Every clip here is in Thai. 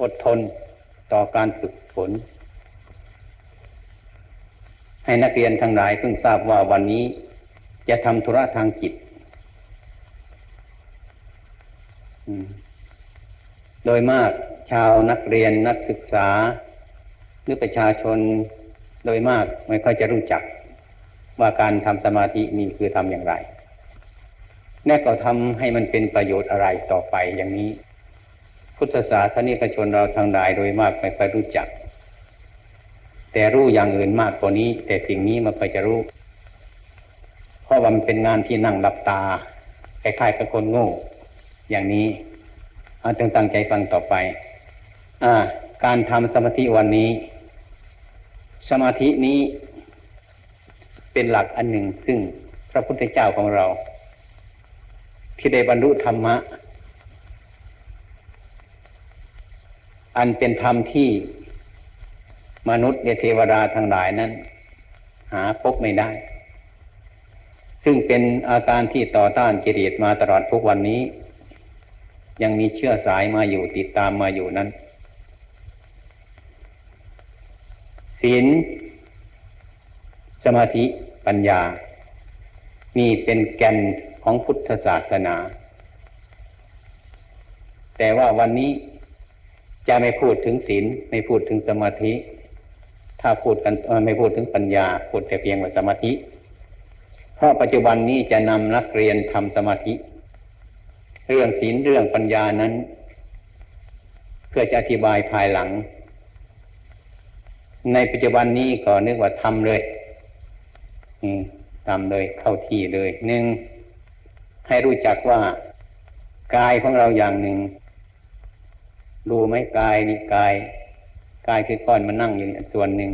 อดทนต่อการฝึกฝน ให้นักเรียนทั้งหลายเพิ่งทราบว่าวันนี้จะทำธุระทางจิต โดยมากชาวนักเรียนนักศึกษา หรือประชาชนโดยมากไม่ค่อยจะรู้จัก ว่าการทำสมาธินี่คือทำอย่างไร แน่ก็ทำให้มันเป็นประโยชน์อะไรต่อไปอย่างนี้ พุทธศาสนิกชนเราทางใดโดยมากไม่ค่อยรู้จัก แต่รู้อย่างอื่นมากกว่านี้ แต่สิ่งนี้มันค่อยจะรู้ เพราะว่ามันเป็นงานที่นั่งหลับตาคล้ายๆกับคนโง่ อย่างนี้เอาจงตั้งใจฟังต่อไป อ่า การทำสมาธิวันนี้ สมาธินี้เป็นหลักอันหนึ่งซึ่งพระพุทธเจ้าของเรา ที่ได้บรรลุธรรมะ อันเป็นธรรมที่มนุษย์เทวดาทั้งหลายนั้น หาพบไม่ได้ ซึ่งเป็นอาการที่ต่อต้านกิเลสมาตลอดทุกวันนี้ ยังมีเชื่อสายมาอยู่ติดตามมาอยู่นั้น ศีลสมาธิปัญญา นี่เป็นแก่นของพุทธศาสนา แต่ว่าวันนี้ จะไม่พูดถึงศีลไม่พูดถึงสมาธิ ถ้าพูดกันไม่พูดถึงปัญญา พูดแต่เพียงว่าสมาธิ เพราะปัจจุบันนี้จะนำนักเรียนทำสมาธิ เรื่องศีลเรื่องปัญญานั้น เพื่อจะอธิบายภายหลัง ในปัจจุบันนี้ก็นึกว่าทำเลยทำเลยเข้าที่เลยหนึ่งให้รู้จักว่ากายของเราอย่างหนึ่ง รู้ไหมกายนี่กายกายคือก้อนมันนั่งอยู่ส่วนหนึ่ง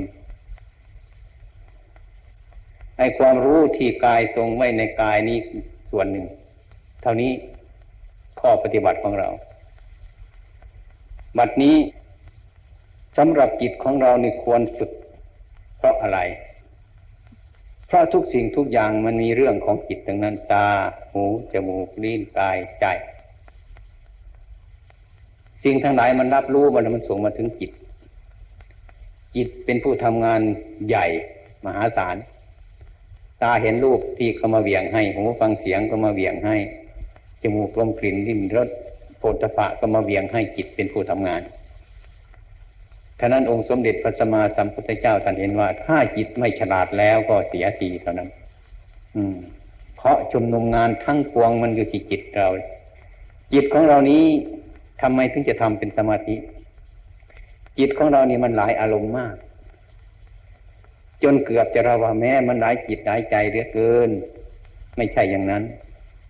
ไอความรู้ที่กายทรงไว้ในกายนี้ส่วนหนึ่ง เท่านี้ข้อปฏิบัติของเรา บัดนี้สำหรับจิตของเรานี่ควรฝึก เพราะอะไร เพราะทุกสิ่งทุกอย่างมันมีเรื่องของจิตทั้งนั้นตา หู จมูก ลิ้น กาย ใจ สิ่งทั้งหลายมันรับรู้มันมันส่งมาถึงจิต จิตเป็นผู้ทำงานใหญ่มหาศาล ตาเห็นรูปที่เขามาเวียงให้หูฟังเสียงก็มาเวียงให้ จมูกลมกลิ่นลิ้นรสโผฏฐะก็มาเวียงให้จิตเป็นผู้ทำงานท่านั้นองค์สมเด็จพระสัมมาสัมพุทธเจ้าท่านเห็นว่า ถ้าจิตไม่ฉลาดแล้วก็เสียทีเท่านั้น อืม เพราะชุมนุมงานทั้งปวงมันอยู่ที่จิตเรา จิตของเรานี้ ทำไมถึงจะทำเป็นสมาธิ จิตของเรานี่มันหลายอารมณ์มาก จนเกือบจะเระว่าแม้มันหลายจิตหลายใจเหลือเกิน ไม่ใช่อย่างนั้น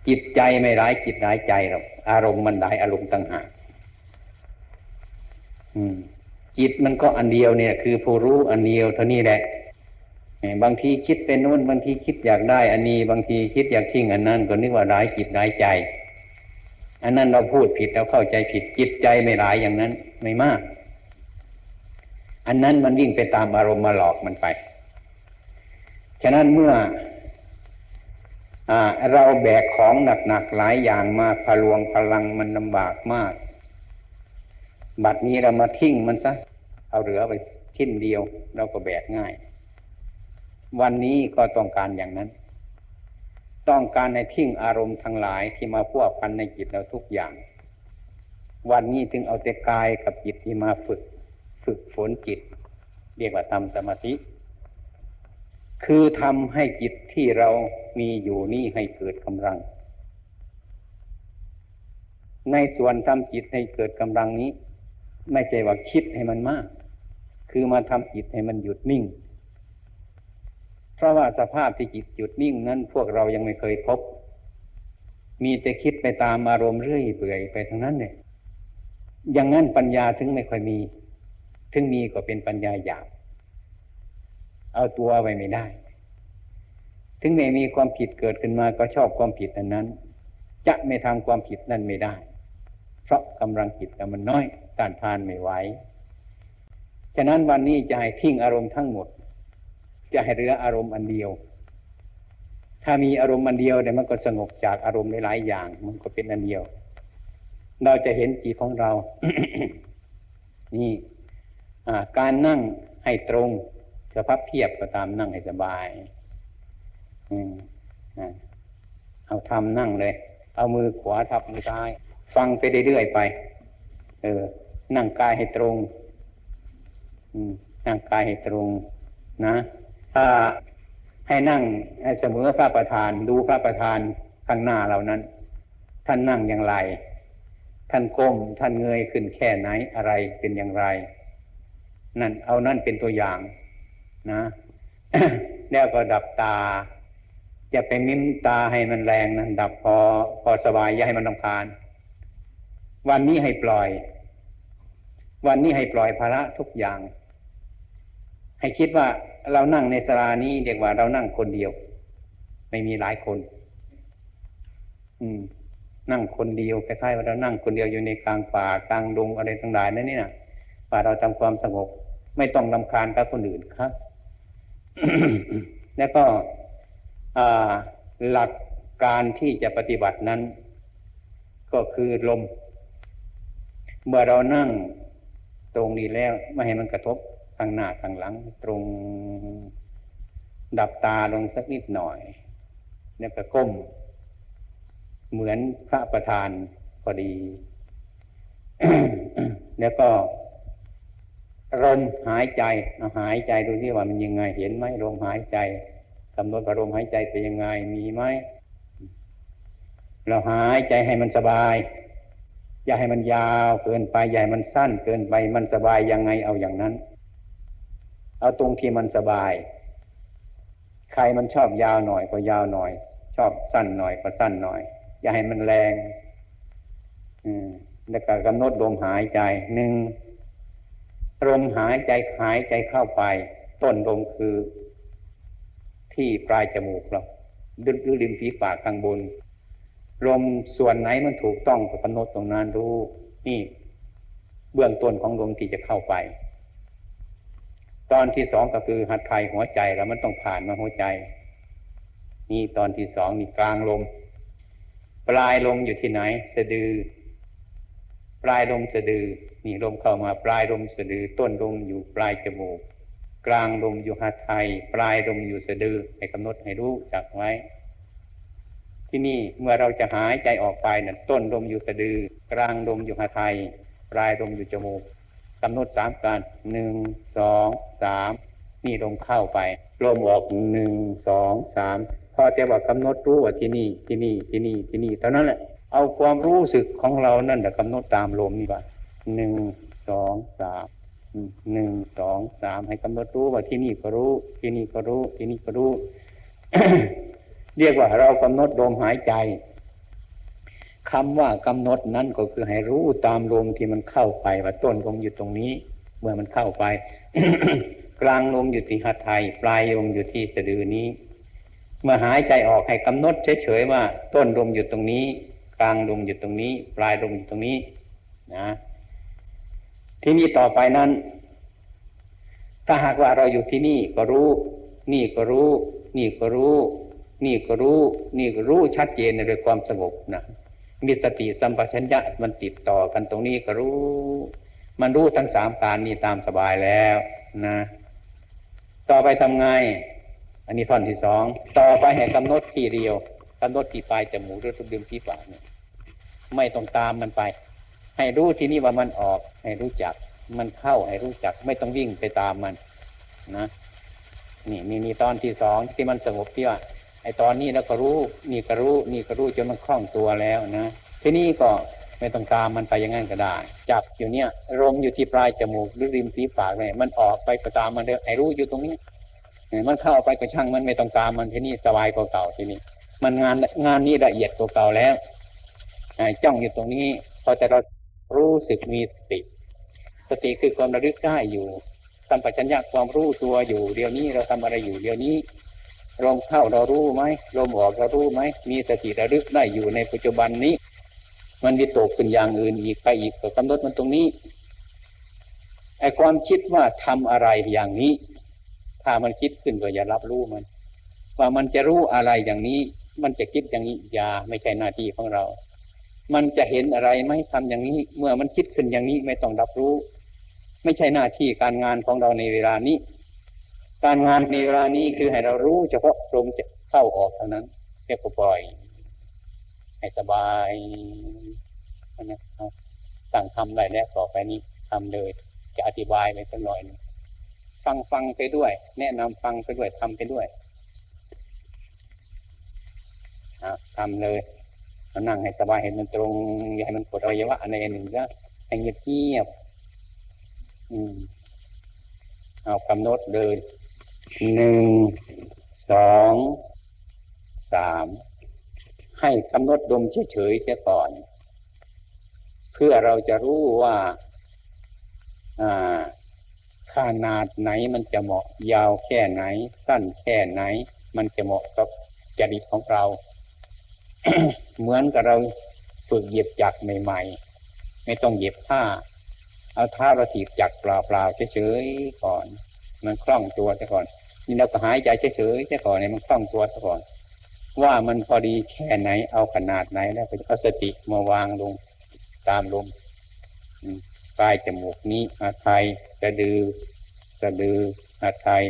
จิตใจไม่ร้ายจิตร้ายใจหรอกอารมณ์มันหลายอารมณ์ต่างหากจิตมันก็อันเดียวเนี่ย คือผู้รู้อันเดียวเท่านี้แหละบางทีคิดเป็นนู้นบางทีคิดอยากได้ อันนี้ บางทีคิดอยากทิ้งอันนั้นก็นึกว่าร้ายจิตร้ายใจ อันนั้นเราพูดผิดเราเข้าใจผิดจิตใจไม่ร้ายอย่างนั้นไม่มาก อันนั้นมันวิ่งไปตามอารมณ์มาหลอกมันไป ฉะนั้นเมื่อเราแบกของหนักๆหลายอย่างมาพลวงพลังมันลำบากมาก บัดนี้เรามาทิ้งมันซะเอาเหลือไปทิ้นเดียวเราก็แบกง่าย วันนี้ก็ต้องการอย่างนั้น ต้องการในทิ้งอารมณ์ทั้งหลายที่มาพัวพันในจิตเราทุกอย่าง วันนี้ถึงเอาแต่กายกับจิตที่มาฝึก ฝึกฝนจิต เรียกว่าทำสมาธิ คือทำให้จิตที่เรามีอยู่นี่ให้เกิดกำลัง ในส่วนทำจิตให้เกิดกำลังนี้ ไม่ใช่ว่าคิดให้มันมาก คือมาทำจิตให้มันหยุดนิ่ง ราะว่าสภาพที่จิตหยุดนิ่งนั้นพวกเรายังไม่เคยพบ มีแต่คิดไปตามอารมณ์เรื่อยเปื่อยไปทั้งนั้นเนี่ยอย่างนั้นปัญญาถึงไม่ค่อยมี ถึงมีก็เป็นปัญญาหยาบเอาตัวไว้ไม่ได้ ถึงแม้มีความผิดเกิดขึ้นมาก็ชอบความผิดอันนั้น จะไม่ทำความผิดนั้นไม่ได้ เพราะกำลังจิตมันน้อยต้านทานไม่ไหวฉะนั้นวันนี้จะให้ทิ้งอารมณ์ทั้งหมด จะให้เหลืออารมณ์อันเดียว ถ้ามีอารมณ์อันเดียวเนี่ยมันก็สงบจากอารมณ์หลายอย่าง มันก็เป็นอันเดียว เราจะเห็นจิตของเรา นี่การนั่งให้ตรงจะพับเพียบก็ตามนั่งให้สบายเอาทำนั่งเลย เอามือขวาทับมือซ้าย ฟังไปเรื่อยๆไป เออ นั่งกายให้ตรงนั่งกายให้ตรงนะ ให้นั่งให้เสมอพระประธาน ดูพระประธานข้างหน้าเหล่านั้น ท่านนั่งอย่างไร ท่านก้มท่านเงยขึ้นแค่ไหนอะไรเป็นอย่างไร นั่นเอานั่นเป็นตัวอย่างนะแล้วก็ดับตา อย่าไปมิ้มตาให้มันแรงนะดับพอพอสบายอย่าให้มันลำคาญ วันนี้ให้ปล่อย วันนี้ให้ปล่อยภาระทุกอย่าง ให้คิดว่า เรานั่งในสรานี้เรียกว่าเรานั่งคนเดียว ไม่มีหลายคน อืม นั่งคนเดียวคล้ายๆว่าเรานั่งคนเดียวอยู่ในกลางป่ากลางดงอะไรทั้งหลายนั่นนี่นะป่าเราทำความสงบไม่ต้องลำคาญกับคนอื่นครับ แล้วก็หลักการที่จะปฏิบัตินั้น ก็คือลม เมื่อเรานั่งตรงนี้แล้ว ไม่ให้มันกระทบ ข้างหน้าข้างหลังตรง ดับตาลงสักนิดหน่อย แล้วก็ก้ม เหมือนพระประธานพอดี แล้วก็ลมหายใจหายใจดูที่ว่ามันยังไง เห็นไหมลมหายใจกำหนดอารมณ์หายใจเป็นยังไงมีไหมเราหายใจให้มันสบาย อย่าให้มันยาวเกินไปอย่าให้มันสั้นเกินไปมันสบายยังไงเอาอย่างนั้น เอาตรงที่มันสบาย ใครมันชอบยาวหน่อยก็ยาวหน่อย ชอบสั้นหน่อยก็สั้นหน่อย อย่าให้มันแรง อืมแล้วก็กำหนดลมหายใจหนึ่งลมหายใจหายใจเข้าไป ต้นลมคือ ที่ปลายจมูกเราดึงริมฝีปากข้างบนลมส่วนไหนมันถูกต้องก็กำหนดตรงนั้นรู้นี่ เบื้องต้นของลมที่จะเข้าไป ตอนที่สองก็คือหัดไทยหัวใจแล้วมันต้องผ่านมาหัวใจ นี่ตอนที่สองนี่กลางลม ปลายลมอยู่ที่ไหน สะดือ ปลายลมสะดือ นี่ลมเข้ามาปลายลมสะดือ ต้นลมอยู่ปลายจมูก กลางลมอยู่หาไทย ปลายลมอยู่สะดือให้กำหนดให้รู้จักไว้ ที่นี่เมื่อเราจะหายใจออกไปนั่นต้นลมอยู่สะดือ กลางลมอยู่หาไทย ปลายลมอยู่จมูก กำหนดสามการหนึ่งสองสามนี่ลมเข้าไปลมออกหนึ่งสองสามพอแต่ว่ากำหนดรู้ว่าที่นี่ที่นี่ที่นี่ที่นี่เท่านั้นแหละเอาความรู้สึกของเรานั่นแหละกำหนดตามลมนี่ว่าหนึ่งสองสามหนึ่งสองสามให้กำหนดรู้ว่าที่นี่ก็รู้ ที่นี่ก็รู้ ที่นี่ก็รู้ เรียกว่าเรากำหนดลมหายใจ คำว่ากำหนดนั้นก็คือให้รู้ตามลมที่มันเข้าไปว่าต้นลมอยู่ตรงนี้ เมื่อมันเข้าไป กลางลมอยู่ที่หัตถยปลายลมอยู่ที่สะดือนี้ เมื่อหายใจออกให้กำหนดเฉยๆว่า ต้นลมอยู่ตรงนี้ กลางลมอยู่ตรงนี้ ปลายลมอยู่ตรงนี้นะที่นี่ต่อไปนั้น ถ้าหากว่าเราอยู่ที่นี่ก็รู้ นี่ก็รู้ นี่ก็รู้ นี่ก็รู้ นี่ก็รู้ชัดเจนในความสงบนะ มีสติสัมปชัญญะมันติดต่อกันตรงนี้ก็รู้ มันรู้ทั้งสามการนี้ตามสบายแล้วนะ ต่อไปทำไง อันนี้ท่อนที่สอง ต่อไปให้กำหนดที่เดียวกำหนดที่ปลายจมูกหรือตุดึงที่ปากเนี่ยไม่ต้องตามมันไป ให้รู้ที่นี่ว่ามันออก ให้รู้จัก มันเข้าให้รู้จัก ไม่ต้องวิ่งไปตามมัน นะ นี่นี่นี่ตอนที่สองที่มันสงบที่ว่า ไอตอนนี้แล้วก็รู้นี่ก็รู้นี่ก็รู้จนมันคล่องตัวแล้วนะที่นี่ก็ไม่ต้องตามมันไปอย่างนั้นก็ได้ จับอยู่เนี่ยลมอยู่ที่ปลายจมูกหรือริมฝีปากเนี่ยมันออกไปก็ตามมันเด้อไอรู้อยู่ตรงนี้มันเข้าไปก็ช่างมันไม่ต้องตามมันที่นี่สบายกว่าเก่าที่นี่มันงานงานนี้ละเอียดกว่าเก่าแล้วจ้องอยู่ตรงนี้พอแต่เรารู้สึกมีสติ สติคือความระลึกได้อยู่สัมปชัญญะความรู้ตัวอยู่ เดี๋ยวนี้เราทำอะไรอยู่เดี๋ยวนี้ ลมเข้าเรารู้ไหมลมออกเรารู้ไหมมีสติระลึกได้อยู่ในปัจจุบันนี้ มันมีตกขึ้นอย่างอื่นอีกไปอีกก็กำหนดมันตรงนี้ไอความคิดว่าทำอะไรอย่างนี้ ถ้ามันคิดขึ้นก็อย่ารับรู้มัน ว่ามันจะรู้อะไรอย่างนี้ มันจะคิดอย่างนี้อย่าไม่ใช่หน้าที่ของเรา มันจะเห็นอะไรไหมทำอย่างนี้ เมื่อมันคิดขึ้นอย่างนี้ไม่ต้องรับรู้ ไม่ใช่หน้าที่การงานของเราในเวลานี้ การงานในเวลานี้คือให้เรารู้เฉพาะลมจะเข้าออกเท่านั้นเรียกว่าปล่อย ให้สบายนะครับสั่งทำได้แล้วต่อไปนี้ทำเลย จะอธิบายไปสักหน่อยนึงฟังฟังไปด้วย แนะนำฟังไปด้วยทำไปด้วยะทำเลยเรานั่งให้สบายให้มันตรงอย่าให้มันปวดอวัยวะอะไรหนึ่งก็ให้เงียบเงียบอืมเอากำหนดเลย หนึ่งสองสามให้กำหนดดมเฉยๆเสียก่อน เพื่อเราจะรู้ว่าขนาดไหนมันจะเหมาะยาวแค่ไหน สั้นแค่ไหน มันจะเหมาะกับจริตของเรา เหมือนกับเราฝึกเหยียบจักรใหม่ๆ ไม่ต้องเหยียบผ้า เอาเท้าเราถีบจักรเปล่าๆเฉยๆก่อน มันคล่องตัวซะก่อน นี่เราก็หายใจเฉยๆซะก่อนเนี่ยมันคล่องตัวซะก่อน ว่ามันพอดีแค่ไหนเอาขนาดไหนแล้วก็เอาสติมาวางลงตามลมปลายจมูกนี้อาไทยสะดือสะดืออาไทย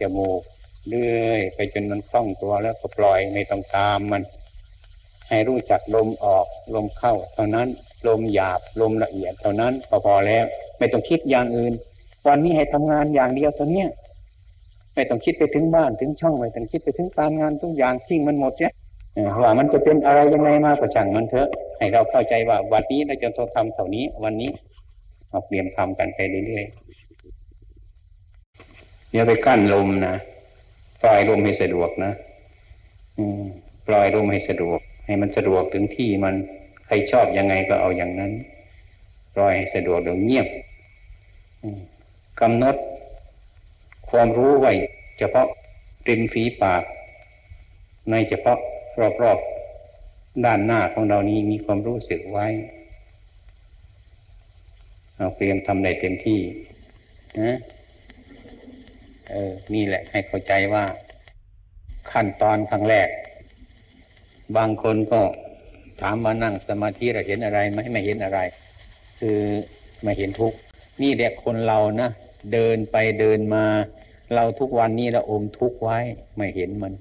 จมูกเรื่อยไปจนมันคล่องตัวแล้วก็ปล่อยไม่ต้องตามมัน ให้รู้จักลมออกลมเข้า เท่านั้น ลมหยาบลมละเอียดเท่านั้นพอพอแล้ว ไม่ต้องคิดอย่างอื่น วันนี้ให้ทำงานอย่างเดียวตัวเนี้ยไม่ต้องคิดไปถึงบ้านถึงช่องไม่ต้องคิดไปถึงการงานทุกอย่างทิ้งมันหมดเนี่ยว่ามันจะเป็นอะไรยังไงมาก็ช่างมันเถอะ ให้เราเข้าใจว่าวันนี้เราจะต้องทำเท่านี้ วันนี้เราเตรียมทำกันไปเรื่อยๆอย่าไปกั้นลมนะปล่อยลมให้สะดวกนะอืมปล่อยลมให้สะดวก ให้มันสะดวกถึงที่มันใครชอบยังไงก็เอาอย่างนั้น ปล่อยให้สะดวกเดี๋ยวเงียบ อืม กำหนดความรู้ไว้เฉพาะริมฝีปาก ในเฉพาะรอบๆด้านหน้าของเรานี้มีความรู้สึกไว้เราเตรียมทำได้เต็มที่นะเออ นี่แหละให้เข้าใจว่า ขั้นตอนครั้งแรก บางคนก็ถามว่านั่งสมาธิเราเห็นอะไรไหมไม่เห็นอะไร คือไม่เห็นทุกข์ นี่แหละคนเรานะเดินไปเดินมา เราทุกวันนี้เราอมทุกข์ไว้ไม่เห็นมัน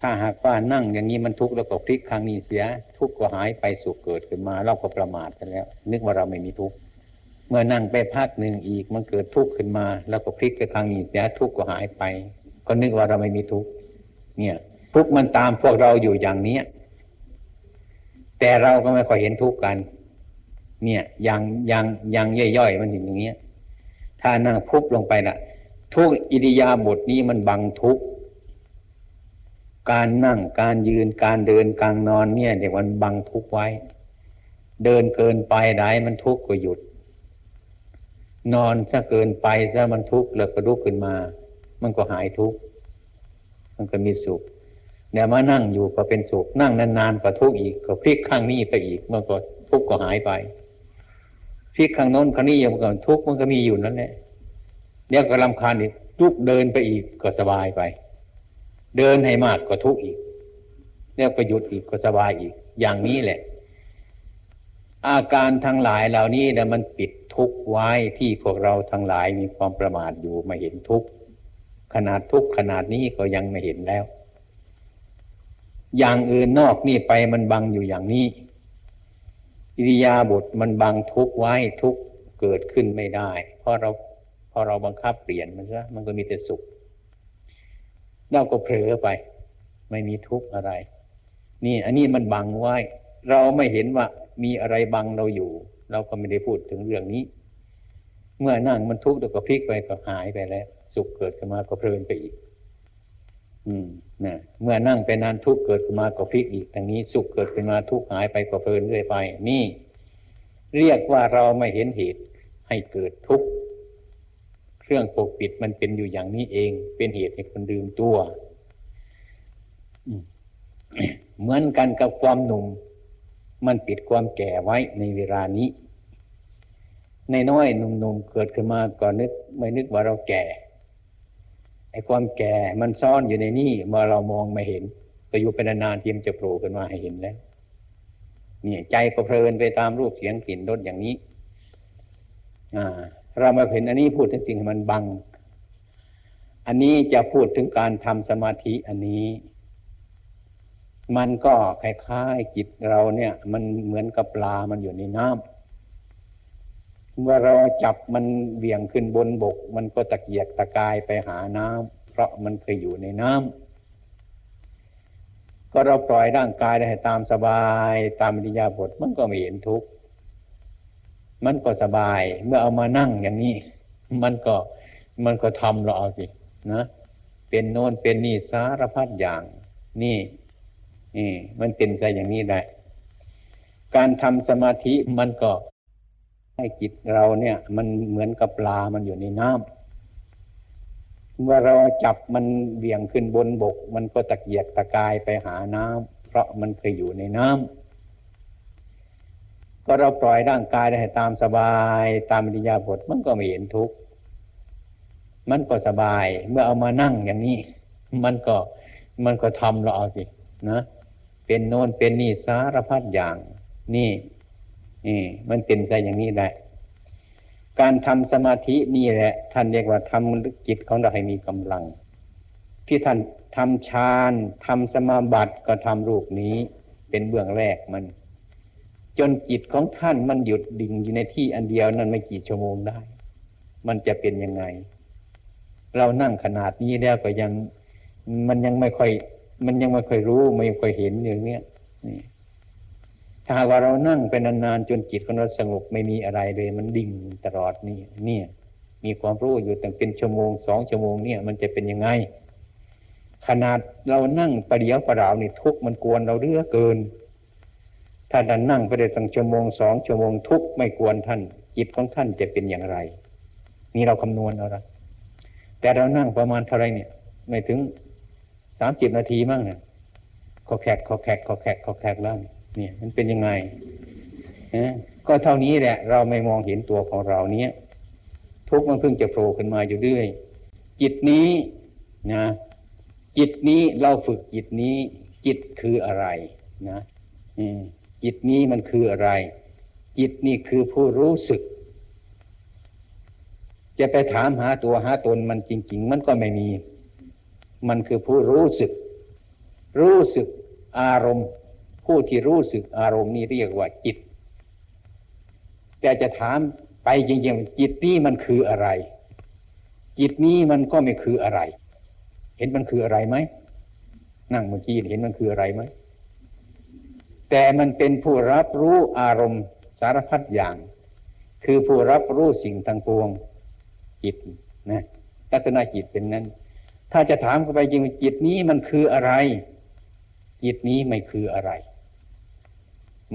ถ้าหากว่านั่งอย่างนี้มันทุกข์แล้วก็พลิกครั้งนี้เสีย ทุกข์ก็หายไปสุขเกิดขึ้นมา เราก็ประมาทไปแล้ว นึกว่าเราไม่มีทุกข์เมื่อนั่งไปพักหนึ่งอีกมันเกิดทุกข์ขึ้นมา แล้วก็พลิกไปครั้งนี้เสียทุกข์ก็หายไป ก็นึกว่าเราไม่มีทุกข์เนี่ย ทุกข์มันตามพวกเราอยู่อย่างเนี้ยแต่เราก็ไม่ค่อยเห็นทุกข์กัน เนี่ยย่างย่างย่างย่อยๆมันเห็นอย่างเงี้ย ถ้านั่งพุบลงไปน่ะ ทุกอิริยาบถนี้มันบังทุกการนั่งการยืนการเดินการนอนเนี่ยเดี๋ยวมันบังทุกไว้ เดินเกินไปได้มันทุกข์ก็หยุด นอนซะเกินไปซะมันทุกข์แล้วก็ลุกขึ้นมา มันก็หายทุกข์มันก็มีสุขเดี๋ยวมานั่งอยู่ก็เป็นสุขนั่งนานๆก็ทุกข์อีกก็พลิกข้างนี้ไปอีกมันก็ทุกข์ก็หายไป พลิกข้างโน้นข้างนี้ยังก็ทุกข์มันก็มีอยู่นั่นแหละเดี๋ยวก็ลำคาญอีกลุกเดินไปอีกก็สบายไป เดินให้มากก็ทุกข์อีกเดี๋ยวก็หยุดอีกก็สบายอีก อย่างนี้แหละ อาการทั้งหลายเหล่านี้นะมันปิดทุกข์ไว้ที่พวกเราทั้งหลายมีความประมาทอยู่ไม่เห็นทุกข์ขนาดทุกข์ขนาดนี้ก็ยังไม่เห็นแล้ว อย่างอื่นนอกนี่ไปมันบังอยู่อย่างนี้ อิริยาบถมันบังทุกไว้ทุกเกิดขึ้นไม่ได้ เพราะเราพอเราบังคับเปลี่ยนมันซะมันก็มีแต่สุขเราก็เผลอไป ไม่มีทุกข์อะไร นี่ อันนี้มันบังไว้ เราไม่เห็นว่ามีอะไรบังเราอยู่ เราก็ไม่ได้พูดถึงเรื่องนี้ เมื่อนั่งมันทุกข์แล้วก็พลิกไปก็หายไปแล้ว สุขเกิดขึ้นมาก็เพลินไปอีก อืมนะเมื่อนั่งไปนานทุกเกิดขึ้นมาก็พลิกอีกทางนี้สุขเกิดขึ้นมาทุกหายไปก็เพลินเรื่อยไป นี่ เรียกว่าเราไม่เห็นเหตุให้เกิดทุกข์เครื่องปกปิดมันเป็นอยู่อย่างนี้เอง เป็นเหตุให้คนดื่มตัวเหมือนกันกับความหนุ่ม มันปิดความแก่ไว้ในเวลานี้ในน้อยหนุ่มๆเกิดขึ้นมาก่อนนึก ไม่นึกว่าเราแก่ ไอ้ความแก่มันซ่อนอยู่ในนี่เมื่อเรามองไม่เห็นก็อยู่เป็นนานๆทีมจะโผล่ขึ้นมาให้เห็นแล้วเนี่ยใจก็เพลินไปตามรูปเสียงกลิ่นรสอย่างนี้ อ่า เรามาเห็นอันนี้พูดถึงสิ่งๆมันบัง อันนี้จะพูดถึงการทำสมาธิอันนี้ มันก็คล้ายๆจิตเราเนี่ย มันเหมือนกับปลามันอยู่ในน้ำ เมื่อเราจับมันเบี่ยงขึ้นบนบก มันก็ตะเกียกตะกายไปหาน้ำเพราะมันเคยอยู่ในน้ำก็เราปล่อยร่างกายได้ตามสบายตามอิริยาบถมันก็ไม่เห็นทุกข์มันก็สบาย เมื่อเอามานั่งอย่างนี้ มันก็มันก็ทำเราเอาสินะเป็นโน่นเป็นนี่สารพัดอย่าง นี่นี่มันเป็นไปอย่างนี้ได้ การทำสมาธิมันก็ ให้จิตเราเนี่ย มันเหมือนกับปลามันอยู่ในน้ำเมื่อเราจับมันเบี่ยงขึ้นบนบก มันก็ตะเกียกตะกายไปหาน้ำเพราะมันเคยอยู่ในน้ำก็เราปล่อยร่างกายได้ตามสบายตามอิริยาบถมันก็ไม่เห็นทุกข์มันก็สบาย เมื่อเอามานั่งอย่างนี้ มันก็มันก็ทำเราเอาสินะเป็นโน่นเป็นนี่สารพัดอย่างนี่ นี่มันเป็นไปอย่างนี้ได้การทำสมาธินี่แหละ ท่านเรียกว่าทำจิตของเราให้มีกำลัง ที่ท่านทำฌานทำสมาบัติก็ทำรูปนี้ เป็นเบื้องแรกมัน จนจิตของท่านมันหยุดดิ่งอยู่ในที่อันเดียวนั้นไม่กี่ชั่วโมงได้ มันจะเป็นยังไง เรานั่งขนาดนี้แล้วก็ยัง มันยังไม่ค่อย มันยังไม่ค่อยรู้ไม่ค่อยเห็นอย่างเนี้ยนี่ ถ้าว่าเรานั่งเป็นนานๆจนจิตของเราสงบไม่มีอะไรเลยมันดิ่งตลอดนี่เนี่ย มีความรู้อยู่ตั้งเป็นชั่วโมงสองชั่วโมงเนี่ยมันจะเป็นยังไง ขนาดเรานั่งประเดียวประดาวนี่ทุกมันกวนเราเรื่อเกิน ถ้าท่านนั่งไปได้ตั้งชั่วโมงสองชั่วโมงทุกไม่กวนท่าน จิตของท่านจะเป็นอย่างไร นี่เราคำนวณเอาละแต่เรานั่งประมาณเท่าไรเนี่ย ไม่ถึงสามสิบนาทีมั้งเนี่ยขอแขกขอแขกขอแขกขอแขกแล้วเนี่ย เนี่ยมันเป็นยังไงนะก็เท่านี้แหละ เราไม่มองเห็นตัวของเราเนี้ยทุกมันเพิ่งจะโผล่ขึ้นมาอยู่เรื่อยจิตนี้นะจิตนี้เราฝึกจิตนี้ จิตคืออะไรนะจิตนี้มันคืออะไร จิตนี่คือผู้รู้สึก จะไปถามหาตัวหาตนมันจริง ๆ มันก็ไม่มี มันคือผู้รู้สึก รู้สึกอารมณ์ ผู้ที่รู้สึกอารมณ์นี้เรียกว่าจิต แต่จะถามไปจริงๆจิตนี้มันคืออะไร จิตนี้มันก็ไม่คืออะไร เห็นมันคืออะไรไหมนั่งเมื่อกี้เห็นมันคืออะไรไหมแต่มันเป็นผู้รับรู้อารมณ์สารพัดอย่าง คือผู้รับรู้สิ่งต่างปวงจิตนะลักษณะจิตเป็นนั้น ถ้าจะถามเข้าไปจริงจิตนี้มันคืออะไร จิตนี้ไม่คืออะไร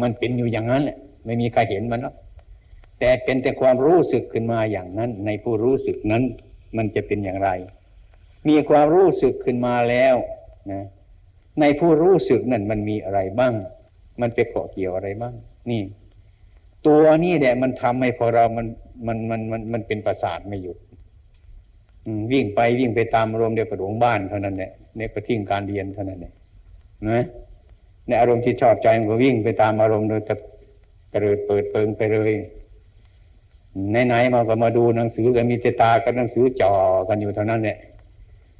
มันเป็นอยู่อย่างนั้นแหละไม่มีใครเห็นมันหรอกแต่เป็นแต่ความรู้สึกขึ้นมาอย่างนั้น ในผู้รู้สึกนั้น มันจะเป็นอย่างไร มีความรู้สึกขึ้นมาแล้วนะในผู้รู้สึกนั้นมันมีอะไรบ้าง มันไปเกาะเกี่ยวอะไรบ้าง นี่ ตัวนี้แหละมันทำให้พอเรามันมันมันมันมันเป็นประสาทไม่หยุดวิ่งไปวิ่งไปตามอารมเดียวกับหลวงบ้านเท่านั้นแหละเนี่ยก็ทิ้งการเรียนเท่านั้นแหละนะ ในอารมณ์ที่ชอบใจมันก็วิ่งไปตามอารมณ์โดยจะกระเริดเปิดเปิงไปเลยไหนๆมาก็มาดูหนังสือกันมีตตากับหนังสือจ่อกันอยู่เท่านั้นแหละ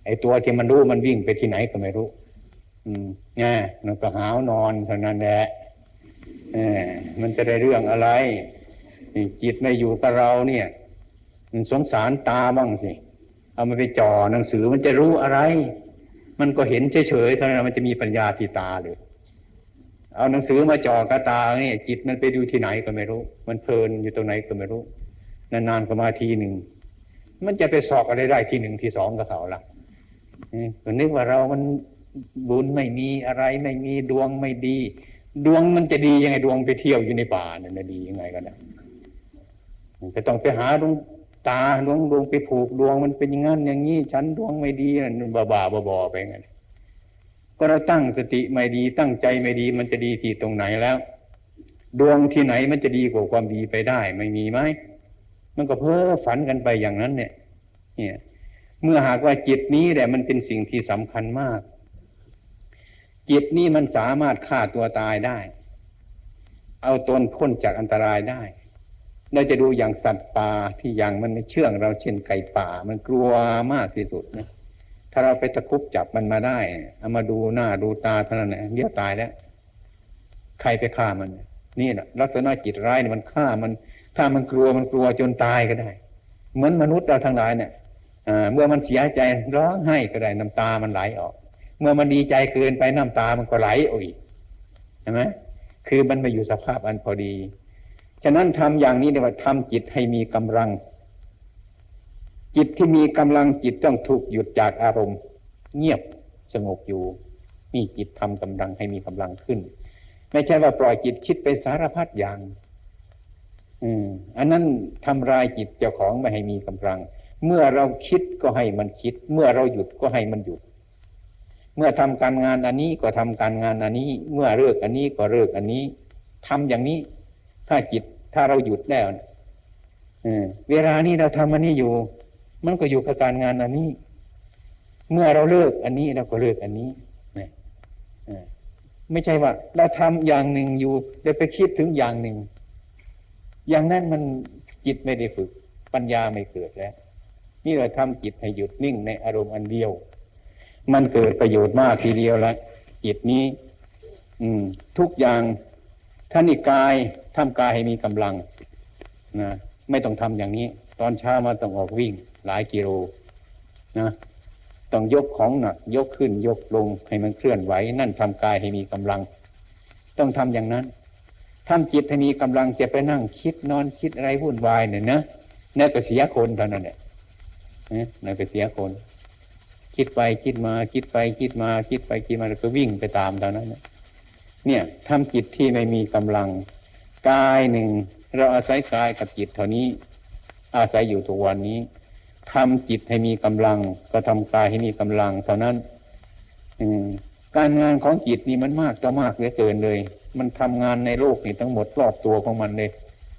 ไอ้ตัวที่มันรู้มันวิ่งไปที่ไหนก็ไม่รู้ อืมง่ายมันก็หาวนอนเท่านั้นแหละเออมันจะได้เรื่องอะไรจิตไม่อยู่กับเราเนี่ย มันสงสารตาบ้างสิเอามาไปจ่อหนังสือมันจะรู้อะไร มันก็เห็นเฉยๆเท่านั้นมันจะมีปัญญาที่ตาเลย เอาหนังสือมาจ่อกระตาเนี่ยจิตมันไปดูที่ไหนก็ไม่รู้ มันเพลินอยู่ตรงไหนก็ไม่รู้ นานๆก็มาทีหนึ่งมันจะไปสอกอะไรได้ทีหนึ่งทีสองก็เท่าละก็นึกว่าเรามันบุญไม่มีอะไรไม่มีดวงไม่ดี ดวงมันจะดียังไงดวงไปเที่ยวอยู่ในป่าเนี่ยดียังไงกันนะจะต้องไปหาดวงตาดวงดวงไปผูกดวงมันเป็นอย่างนั้นอย่างนี้ฉันดวงไม่ดีนั่นบ้าบ้าบอไปงั้น ก็เราตั้งสติไม่ดี ตั้งใจไม่ดี มันจะดีที่ตรงไหนแล้ว ดวงที่ไหนมันจะดีกว่าความดีไปได้ ไม่มีไหมมันก็เพ้อฝันกันไปอย่างนั้นเนี่ย เนี่ย เมื่อหากว่าจิตนี้แหละมันเป็นสิ่งที่สำคัญมาก จิตนี้มันสามารถฆ่าตัวตายได้ เอาตนพ้นจากอันตรายได้เราจะดูอย่างสัตว์ป่าที่อย่างมันไม่เชื่องเราเช่นไก่ป่า มันกลัวมากที่สุดนะ ถ้าเราไปตะคุบจับมันมาได้เอามาดูหน้าดูตาเท่านั้นแหละเดี๋ยวตายแล้ว ใครไปฆ่ามัน นี่แหละลักษณะจิตร้ายเนี่ยมันฆ่ามัน ถ้ามันกลัวมันกลัวจนตายก็ได้ เหมือนมนุษย์เราทั้งหลายเนี่ยเมื่อมันเสียใจร้องไห้ก็ได้น้ำตามันไหลออก เมื่อมันดีใจเกินไปน้ำตามันก็ไหลออกอีกใช่ไหมคือมันมาอยู่สภาพอันพอดี ฉะนั้นทำอย่างนี้เรียว่าทำจิตให้มีกำลัง จิตที่มีกำลังจิตต้องถูกหยุดจากอารมณ์ เงียบสงบอยู่นี่จิตทำกำลังให้มีกำลังขึ้น ไม่ใช่ว่าปล่อยจิตคิดไปสารพัดอย่าง อืม อันนั้นทำลายจิตเจ้าของไม่ให้มีกำลัง เมื่อเราคิดก็ให้มันคิด เมื่อเราหยุดก็ให้มันหยุด เมื่อทำการงานอันนี้ก็ทำการงานอันนี้ เมื่อเลิกอันนี้ก็เลิกอันนี้ทำอย่างนี้ ถ้าจิตถ้าเราหยุดแล้วเวลานี้เราทำอันนี้อยู่ มันก็อยู่กับการงานอันนี้ เมื่อเราเลิกอันนี้เราก็เลิกอันนี้นะไม่ใช่ว่า เราทำอย่างหนึ่งอยู่เดี๋ยวไปคิดถึงอย่างหนึ่ง อย่างนั้นมันจิตไม่ได้ฝึก ปัญญาไม่เกิดแล้ว นี่เราทำจิตให้หยุดนิ่งในอารมณ์อันเดียว มันเกิดประโยชน์มากทีเดียวละจิตนี้ อืม ทุกอย่างท่านิกายทำกายให้มีกำลังนะไม่ต้องทำอย่างนี้ ตอนเช้ามาต้องออกวิ่ง หลายกิโลนะต้องยกของหนักยกขึ้นยกลงให้มันเคลื่อนไหว นั่นทำกายให้มีกำลัง ต้องทำอย่างนั้นทำจิตให้มีกำลังจะไปนั่งคิดนอนคิดอะไรวุ่นวายเนี่ยนะนั่นก็เสียคนเท่านั้นเนี่ยนั่นก็เสียคน คิดไปคิดมาคิดไปคิดมาคิดไปคิดมาแล้วก็วิ่งไปตามเท่านั้นเนี่ยทำจิตที่ไม่มีกำลังกายหนึ่งเราอาศัยกายกับจิตเท่านี้ อาศัยอยู่ทุกวันนี้ ทำจิตให้มีกำลัง ก็ทำกายให้มีกำลัง เท่านั้นการงานของจิตนี่มันมากต่อมากเหลือเกินเลย มันทำงานในโลกนี่ทั้งหมดรอบตัวของมันเลย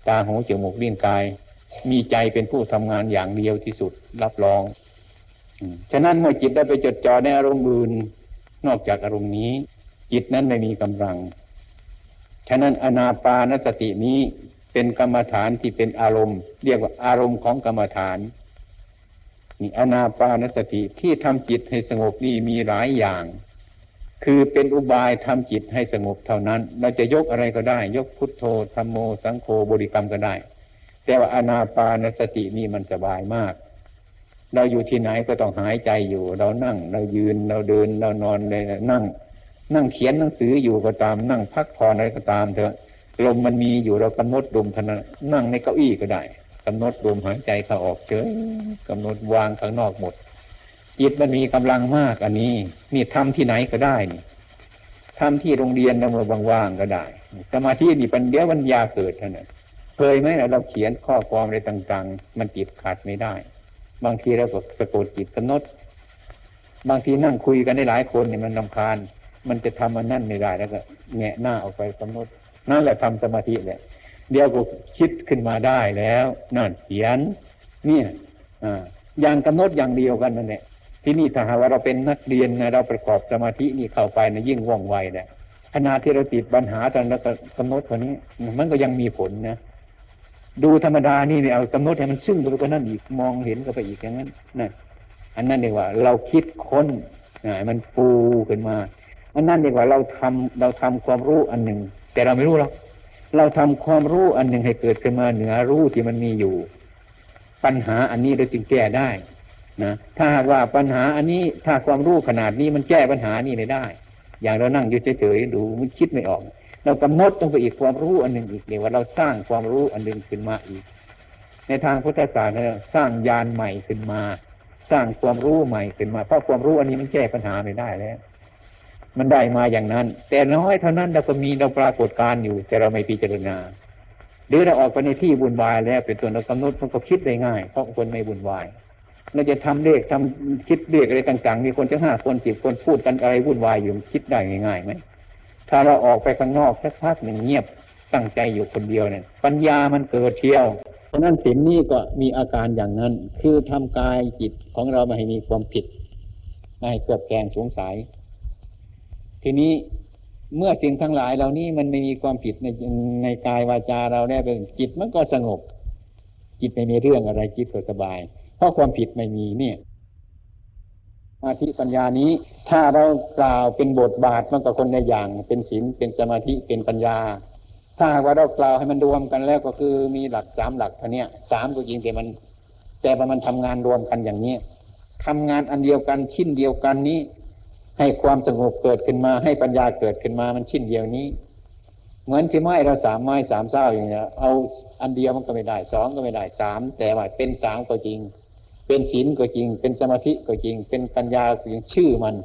ตาหูจมูกลิ้นกาย มีใจเป็นผู้ทำงานอย่างเดียวที่สุดรับรองฉะนั้นเมื่อจิตได้ไปจดจ่อในอารมณ์อื่นนอกจากอารมณ์นี้ จิตนั้นไม่มีกำลัง ฉะนั้นอนาปานสตินี้เป็นกรรมฐานที่เป็นอารมณ์ เรียกว่าอารมณ์ของกรรมฐาน อนาปานสติที่ทำจิตให้สงบนี่มีหลายอย่าง คือเป็นอุบายทำจิตให้สงบเท่านั้น เราจะยกอะไรก็ได้ ยกพุทโธธรรมโมสังโฆบริกรรมก็ได้ แต่ว่าอนาปานสตินี่มันสบายมาก เราอยู่ที่ไหนก็ต้องหายใจอยู่ เรานั่ง เรายืนเราเดินเรานอนเลยนั่ง นั่งเขียนหนังสืออยู่ก็ตาม นั่งพักผ่อนอะไรก็ตามเถอะลมมันมีอยู่เรากำหนดลมท่านั่งในเก้าอี้ก็ได้ กำหนดลมหายใจเข้าออกเฉยกำหนดวางข้างนอกหมด จิตมันมีกำลังมากอันนี้ นี่ทำที่ไหนก็ได้นี่ทำที่โรงเรียนนะเมื่อว่างๆก็ได้ สมาธินี่ปัญญาปัญญาเกิดเท่านั้นเคยไหมเราเขียนข้อความอะไรต่างๆ มันจิตขาดไม่ได้ บางทีเราก็สะกดจิตกำหนด บางทีนั่งคุยกันได้หลายคนเนี่ยมันลำคาญ มันจะทำมันนั่นไม่ได้แล้วก็แงะหน้าออกไปกำหนดนั่นแหละทำสมาธิแหละ เดี๋ยวก็คิดขึ้นมาได้แล้วนั่นเขียนเนี่ยอย่างกำหนดอย่างเดียวกันนั่นแหละที่นี่ถ้าหากว่าเราเป็นนักเรียนนะเราประกอบสมาธินี่เข้าไปนะยิ่งว่องไวแหละขณะที่เราติดปัญหาตอนเรากำหนดตัวนี้ มันก็ยังมีผลนะดูธรรมดานี่เนี่ยเอากำหนดให้มันซึ่งไปกว่านั้นอีกมองเห็นก็ไปอีกอย่างนั้นนั่นอันนั้นเรียกว่า เราคิดค้นมันฟูขึ้นมาอันนั้นเรียกว่าเราทำเราทำความรู้อันหนึ่งแต่เราไม่รู้หรอก เราทำความรู้อันหนึ่งให้เกิดขึ้นมาเหนือรู้ที่มันมีอยู่ ปัญหาอันนี้เราจึงแก้ได้นะถ้าหากว่าปัญหาอันนี้ถ้าความรู้ขนาดนี้มันแก้ปัญหานี้ไม่ได้ อย่างเรานั่งอยู่เฉยๆดูมันคิดไม่ออก เรากำหนดต้องไปอีกความรู้อันหนึ่งอีกเดียว่าเราสร้างความรู้อันหนึ่งขึ้นมาอีก ในทางพุทธศาสนาสร้างยานใหม่ขึ้นมา สร้างความรู้ใหม่ขึ้นมา เพราะความรู้อันนี้มันแก้ปัญหาไม่ได้แล้ว มันได้มาอย่างนั้น แต่น้อยเท่านั้นเราก็มีเราปรากฏการอยู่ แต่เราไม่พิจารณา หรือเราออกไปในที่บุญวายแล้วเป็นตัวเรากำหนดมันก็คิดได้ง่าย เพราะคนไม่บุญวายเราจะทำเลขทำคิดเลขอะไรต่าง ๆ มีคนจะห้าคนสิบคนพูดกันอะไรวุ่นวายอยู่คิดได้ง่ายๆไหมถ้าเราออกไปข้างนอกสักพักหนึ่งเงียบตั้งใจอยู่คนเดียวเนี่ย ปัญญามันเกิดเที่ยว เพราะนั้นสิ่งนี้ก็มีอาการอย่างนั้น คือทำกายจิตของเราไม่ให้มีความผิดไม่ให้เกิดแกงสงสัย ทีนี้เมื่อสิ่งทั้งหลายเหล่านี้มันไม่มีความผิดในในกายวาจาเราได้เป็นจิตมันก็สงบ จิตไม่มีเรื่องอะไรจิตก็สบาย เพราะความผิดไม่มีเนี่ยสมาธิปัญญานี้ ถ้าเรากล่าวเป็นบทบาทมันก็คนในอย่าง เป็นศีลเป็นสมาธิเป็นปัญญา ถ้าว่าเรากล่าวให้มันรวมกันแล้วก็คือมีหลักสามหลักเท่านี้สามก็จริงแต่มัน แต่มันทำงานรวมกันอย่างนี้ทำงานอันเดียวกันชิ้นเดียวกันนี้ ให้ความสงบเกิดขึ้นมา ให้ปัญญาเกิดขึ้นมามันชิ้นเดียวนี้ เหมือนที่ไม้เราสามไม้สามเส้าอย่างเงี้ยเอาอันเดียวมันก็ไม่ได้สองก็ไม่ได้สามแต่ว่าเป็นสามก็จริง เป็นศีลก็จริง เป็นสมาธิก็จริง เป็นปัญญาก็จริงชื่อมัน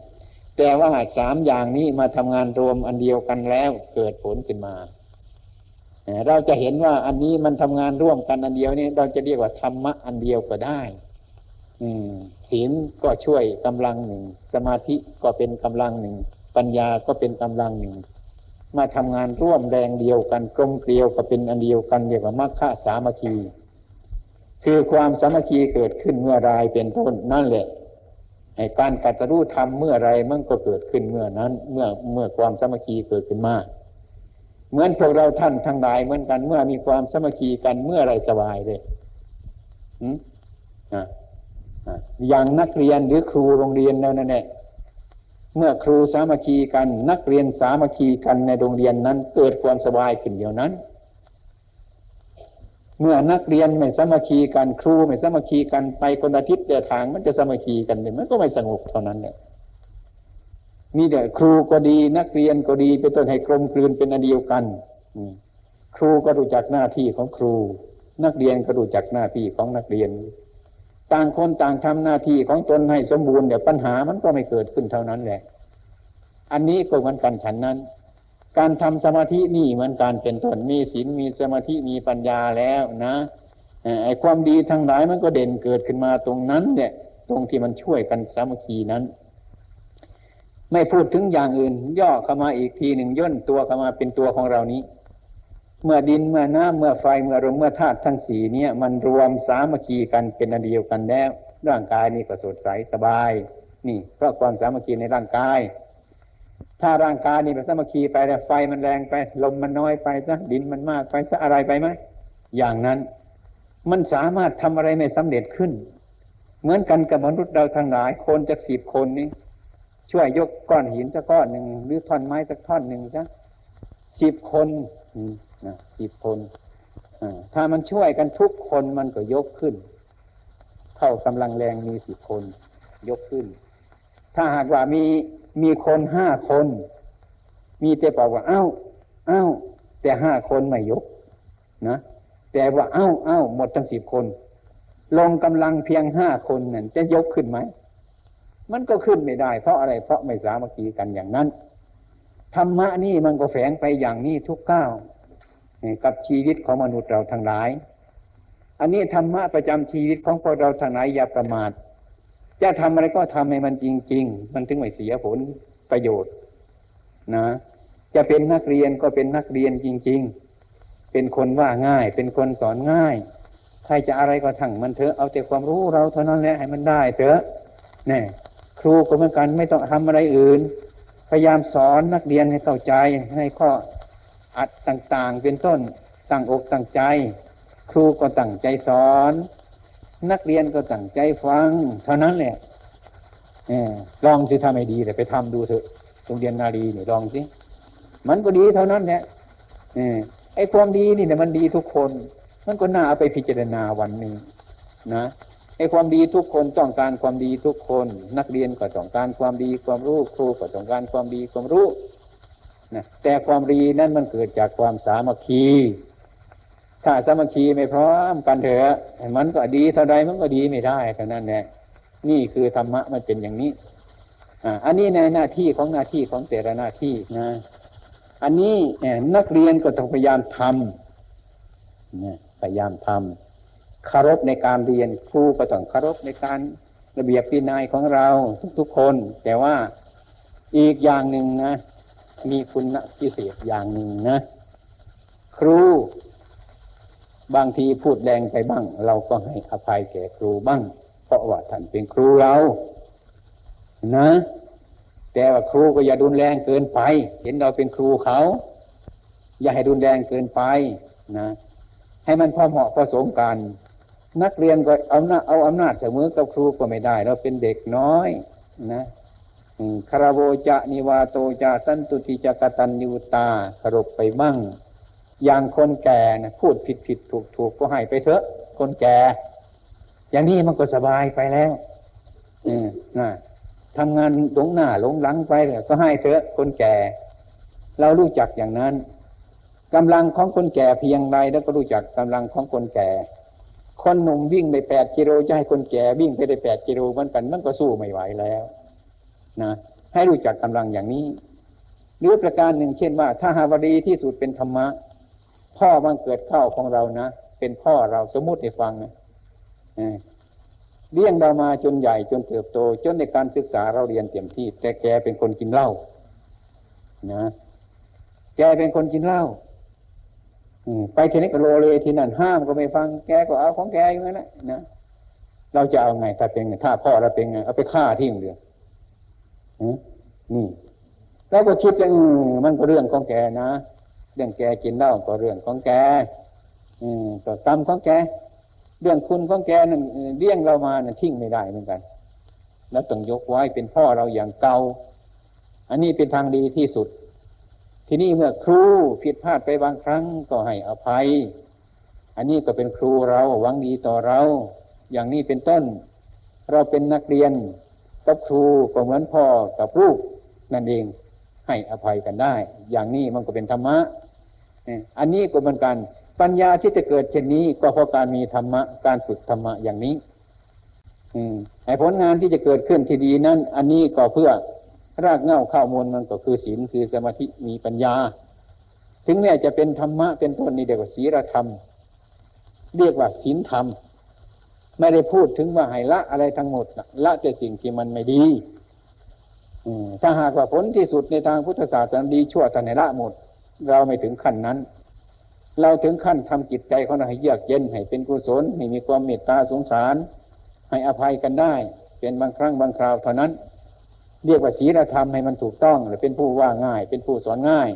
แต่ว่าสามอย่างนี้มาทำงานรวมอันเดียวกันแล้วเกิดผลขึ้นมาเราจะเห็นว่าอันนี้มันทำงานร่วมกันอันเดียวนี่เราจะเรียกว่าธรรมะอันเดียวก็ได้ ศีลก็ช่วยกำลังหนึ่ง สมาธิก็เป็นกำลังหนึ่ง ปัญญาก็เป็นกำลังหนึ่ง มาทำงานร่วมแรงเดียวกันกลมเกลียวก็เป็นอันเดียวกันเรียกว่ามรรคสามัคคีคือความสามัคคีเกิดขึ้นเมื่อไรเป็นต้นนั่นแหละไอ้การกัตรู้ธรรมเมื่อไรมันก็เกิดขึ้นเมื่อนั้น เมื่อเมื่อความสามัคคีเกิดขึ้นมาเหมือนพวกเราท่านทั้งหลายเหมือนกันเมื่อมีความสามัคคีกันเมื่อไรสบายเลยอืมอะ อย่างนักเรียนหรือครูโรงเรียนนั่นแหละเมื่อครูสามัคคีกัน นักเรียนสามัคคีกันในโรงเรียนนั้น เกิดความสบายขึ้นเดียวนั้น เมื่อนักเรียนไม่สามัคคีกันครูไม่สามัคคีกันไปคนอาทิตย์เดียทางมันจะสามัคคีกันเลยมันก็ไม่สงบเท่านั้นแหละมีแต่ครูก็ดีนักเรียนก็ดีเป็นต้นให้กลมกลืนเป็นอันเดียวกันครูก็รู้จักหน้าที่ของครู นักเรียนก็รู้จักหน้าที่ของนักเรียน ต่างคนต่างทำหน้าที่ของตนให้สมบูรณ์เดี๋ยวปัญหามันก็ไม่เกิดขึ้นเท่านั้นแหละ อันนี้ก็เหมือนกันฉันนั้น การทำสมาธินี่เหมือนการเป็นต้นมีศีลมีสมาธิมีปัญญาแล้วนะไอ้ความดีทั้งหลายมันก็เด่นเกิดขึ้นมาตรงนั้นเนี่ยตรงที่มันช่วยกันสามัคคีนั้น ไม่พูดถึงอย่างอื่น ย่อเข้ามาอีกทีหนึ่งย่นตัวเข้ามาเป็นตัวของเรานี้ เมื่อดินเมื่อน้ำเมื่อไฟเมื่อลมเมื่อธาตุทั้งสี่เนี่ยมันรวมสามัคคีกันเป็นอันเดียวกันแล้ว ร่างกายนี่ก็สดใสสบาย นี่ เพราะความสามัคคีในร่างกาย ถ้าร่างกายนี่เป็นสามัคคีไปแล้วไฟมันแรงไปลมมันน้อยไปซะดินมันมากไปซะอะไรไปไหมอย่างนั้นมันสามารถทำอะไรไม่สำเร็จขึ้น เหมือนกันกับมนุษย์เราทั้งหลายคนจากสิบคนนี้ช่วยยกก้อนหินสักก้อนหนึ่งหรือท่อนไม้สักท่อนหนึ่งจ้ะสิบคน นะสิบคนถ้ามันช่วยกันทุกคนมันก็ยกขึ้น เท่ากำลังแรงมีสิบคน ยกขึ้น ถ้าหากว่ามีมีคนห้าคน มีแต่บอกว่า เอ้า เอ้า แต่ห้าคนไม่ยก นะแต่ว่าเอ้าเอ้าหมดทั้งสิบคน ลงกำลังเพียงห้าคนนั่นจะยกขึ้นไหม มันก็ขึ้นไม่ได้ เพราะอะไรเพราะไม่สามัคคีกันอย่างนั้นธรรมะนี่มันก็แฝงไปอย่างนี้ทุกก้าว กับชีวิตของมนุษย์เราทั้งหลาย อันนี้ธรรมะประจำชีวิตของพวกเราทั้งหลายอย่าประมาท จะทำอะไรก็ทำให้มันจริง ๆ มันถึงไม่เสียผลประโยชน์นะ จะเป็นนักเรียนก็เป็นนักเรียนจริง ๆ เป็นคนว่าง่าย เป็นคนสอนง่าย ใครจะอะไรก็ทั้งมันเถอะเอาแต่ความรู้เราเท่านั้นแหละให้มันได้เถอะแน่ครูก็เหมือนกันไม่ต้องทำอะไรอื่น พยายามสอนนักเรียนให้เข้าใจให้ข้อ อัดต่างๆ เป็นต้นตั้งอกตั้งใจ ครูก็ตั้งใจสอน นักเรียนก็ตั้งใจฟัง เท่านั้นแหละลองสิทำให้ดีแต่ไปทำดูเถอะโรงเรียนนารีเนี่ยลองสิมันก็ดีเท่านั้นแหละไอ้ความดีนี่เนี่ยมันดีทุกคน มันก็น่าเอาไปพิจารณาวันหนึ่งนะไอ้ความดีทุกคนต้องการความดีทุกคน นักเรียนก็ต้องการความดีความรู้ครูก็ต้องการความดีความรู้ นะแต่ความดีนั้นมันเกิดจากความสามัคคี ถ้าสามัคคีไม่พร้อมกันเถอะมันก็ดีเท่าใดมันก็ดีไม่ได้เท่านั้นแหละนี่คือธรรมะมันเป็นอย่างนี้อ่าอันนี้ในหน้าที่ของหน้าที่ของแต่ละหน้าที่นะ อันนี้นักเรียนก็ต้องพยายามทำพยายามทำคารพในการเรียนครูก็ต้องคารพในการระเบียบปีนายของเราทุกๆคน แต่ว่าอีกอย่างหนึ่งนะ มีคุณพิเศษอย่างหนึ่งนะ ครู บางทีพูดแรงไปบ้าง เราก็ให้อภัยแก่ครูบ้าง เพราะว่าท่านเป็นครูเรา นะ แต่ว่าครูก็อย่าดุนแรงเกินไป เห็นเราเป็นครูเขา อย่าให้ดุนแรงเกินไปนะให้มันพอเหมาะพอสมกัน นักเรียนก็เอาหน้าเอาอำนาจเสมอกับครูก็ไม่ได้ เราเป็นเด็กน้อย นะ คาราโวจะนิวาโตจะสันตุติจะกตันยูตาสรบไปบ้างอย่างคนแก่นะพูดผิดผิดถูกถูกก็ให้ไปเถอะ คนแก่ อย่างนี้มันก็สบายไปแล้วอืมนะทำงานหลงหน้าหลงหลังไปเลยก็ให้เถอะคนแก่ เรารู้จักอย่างนั้นกำลังของคนแก่เพียงไรแล้วก็รู้จักกำลังของคนแก่ คนหนุ่มวิ่งไปแปดกิโลจะให้คนแก่วิ่งไปได้แปดกิโลมันกันมันก็สู้ไม่ไหวแล้ว นะให้รู้จักกำลังอย่างนี้ หรือประการหนึ่งเช่นว่า ถ้าหาวดีที่สุดเป็นธรรมะ พ่อบังเกิดเข้าของเรานะ เป็นพ่อเราสมมุติให้ฟังนะเลี้ยงเรามาจนใหญ่จนเติบโต จนในการศึกษาเราเรียนเต็มที่ แต่แกเป็นคนกินเหล้านะแกเป็นคนกินเหล้าไปทีนี้ก็โลเลทีนั่นห้ามก็ไม่ฟัง แกก็เอาของแกอยู่นั่นแหละนะเราจะเอาไงถ้าเป็นถ้าพ่อเราเป็นไงเอาไปฆ่าทิ้งเดีย นี่แล้วก็คิดอย่างมันก็เรื่องของแกนะเรื่องแกกินเหล้าก็เรื่องของแกอืมก็กรรมของแก เรื่องคุณของแกนั่นเลี้ยงเรามานั่นทิ้งไม่ได้เหมือนกัน แล้วต้องยกไว้เป็นพ่อเราอย่างเก่าอันนี้เป็นทางดีที่สุด ทีนี้เมื่อครูผิดพลาดไปบางครั้งก็ให้อภัย อันนี้ก็เป็นครูเราหวังดีต่อเรา อย่างนี้เป็นต้น เราเป็นนักเรียน กับครูก็เหมือนพ่อกับลูกนั่นเองให้อภัยกันได้ อย่างนี้มันก็เป็นธรรมะอันนี้ก็เหมือนกัน ปัญญาที่จะเกิดเช่นนี้ ก็เพราะการมีธรรมะการฝึกธรรมะอย่างนี้อืมผลงานที่จะเกิดขึ้นที่ดีนั้น อันนี้ก็เพื่อรากเง้าข้าวมูลมันก็คือศีลคือสมาธิมีปัญญา ถึงแม้จะเป็นธรรมะเป็นต้นนี่เดียวกับศีลธรรม เรียกว่าศีลธรรม ไม่ได้พูดถึงว่าให้ละอะไรทั้งหมดละแต่สิ่งที่มันไม่ดีถ้าหากว่าผลที่สุดในทางพุทธศาสนาดีชั่วแต่ในละหมด เราไม่ถึงขั้นนั้น เราถึงขั้นทำจิตใจของเราให้เยือกเย็นให้เป็นกุศลให้มีความเมตตาสงสาร ให้อภัยกันได้ เป็นบางครั้งบางคราวเท่านั้น เรียกว่าศีลธรรมให้มันถูกต้องหรือเป็นผู้ว่าง่าย เป็นผู้สอนง่าย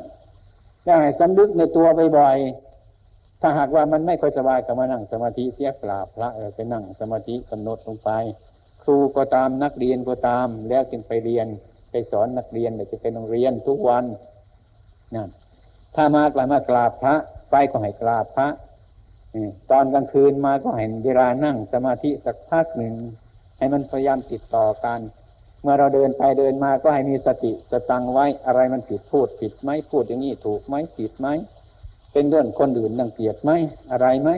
ได้ให้สำลึกในตัวบ่อยๆ ถ้าหากว่ามันไม่ค่อยสบายก็มานั่งสมาธิเสียกราบพระไปนั่งสมาธิกำหนดลงไป ครูก็ตามนักเรียนก็ตาม แล้วจึงไปเรียนไปสอนนักเรียนเดี๋ยวจะไปโรงเรียนทุกวันนั่นถ้ามาไปมากราบพระไปก็ให้กราบพระตอนกลางคืนมาก็ให้เวลานั่งสมาธิสักพักหนึ่ง ให้มันพยายามติดต่อกัน เมื่อเราเดินไปเดินมาก็ให้มีสติสตังไว้อะไรมันผิดพูดผิดไหมพูดอย่างนี้ถูกไหมผิดไหม เป็นเรื่องคนอื่นดังเกียดไหมอะไรไหม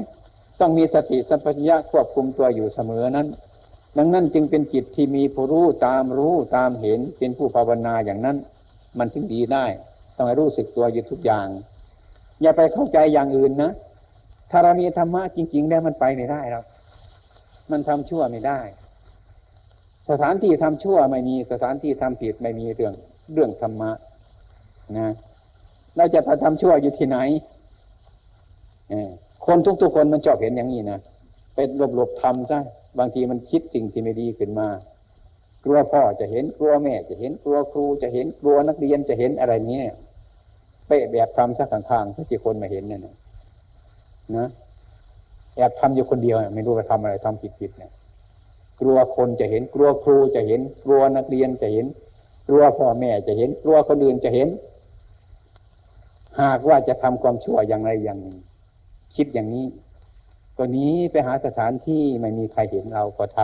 ต้องมีสติสัมปชัญญะควบคุมตัวอยู่เสมอนั้น ดังนั้นจึงเป็นจิตที่มีผู้รู้ตามรู้ตามเห็นเป็นผู้ภาวนาอย่างนั้น มันถึงดีได้ ต้องให้รู้สึกตัวอยู่ทุกอย่าง อย่าไปเข้าใจอย่างอื่นนะถ้าเรามีธรรมะจริง ๆ แล้วมันไปไม่ได้หรอกมันทำชั่วไม่ได้ สถานที่ทำชั่วไม่มีสถานที่ทำผิดไม่มีเรื่องเรื่องธรรมะนะเราจะไปทำชั่วอยู่ที่ไหน คนทุกๆคนมันชอบเห็นอย่างนี้นะเป็นหลบๆทำซะบางทีมันคิดสิ่งที่ไม่ดีขึ้นมา กลัวพ่อจะเห็นกลัวแม่จะเห็นกลัวครูจะเห็นกลัวนักเรียนจะเห็นอะไรเนี้ยไปแบบทำซะข้างๆที่คนมาเห็นเนั่นนะแอบทำอยู่คนเดียวไม่รู้ว่าทำอะไรทำผิดๆเนี่ย กลัวคนจะเห็นกลัวครูจะเห็น กลัวนักเรียนจะเห็น กลัวพ่อแม่จะเห็น กลัวคนอื่นจะเห็น หากว่าจะทำความชั่วอย่างไรอย่างหนึ่ง คิดอย่างนี้ก็นี้ไปหาสถานที่ไม่มีใครเห็นเราก็ท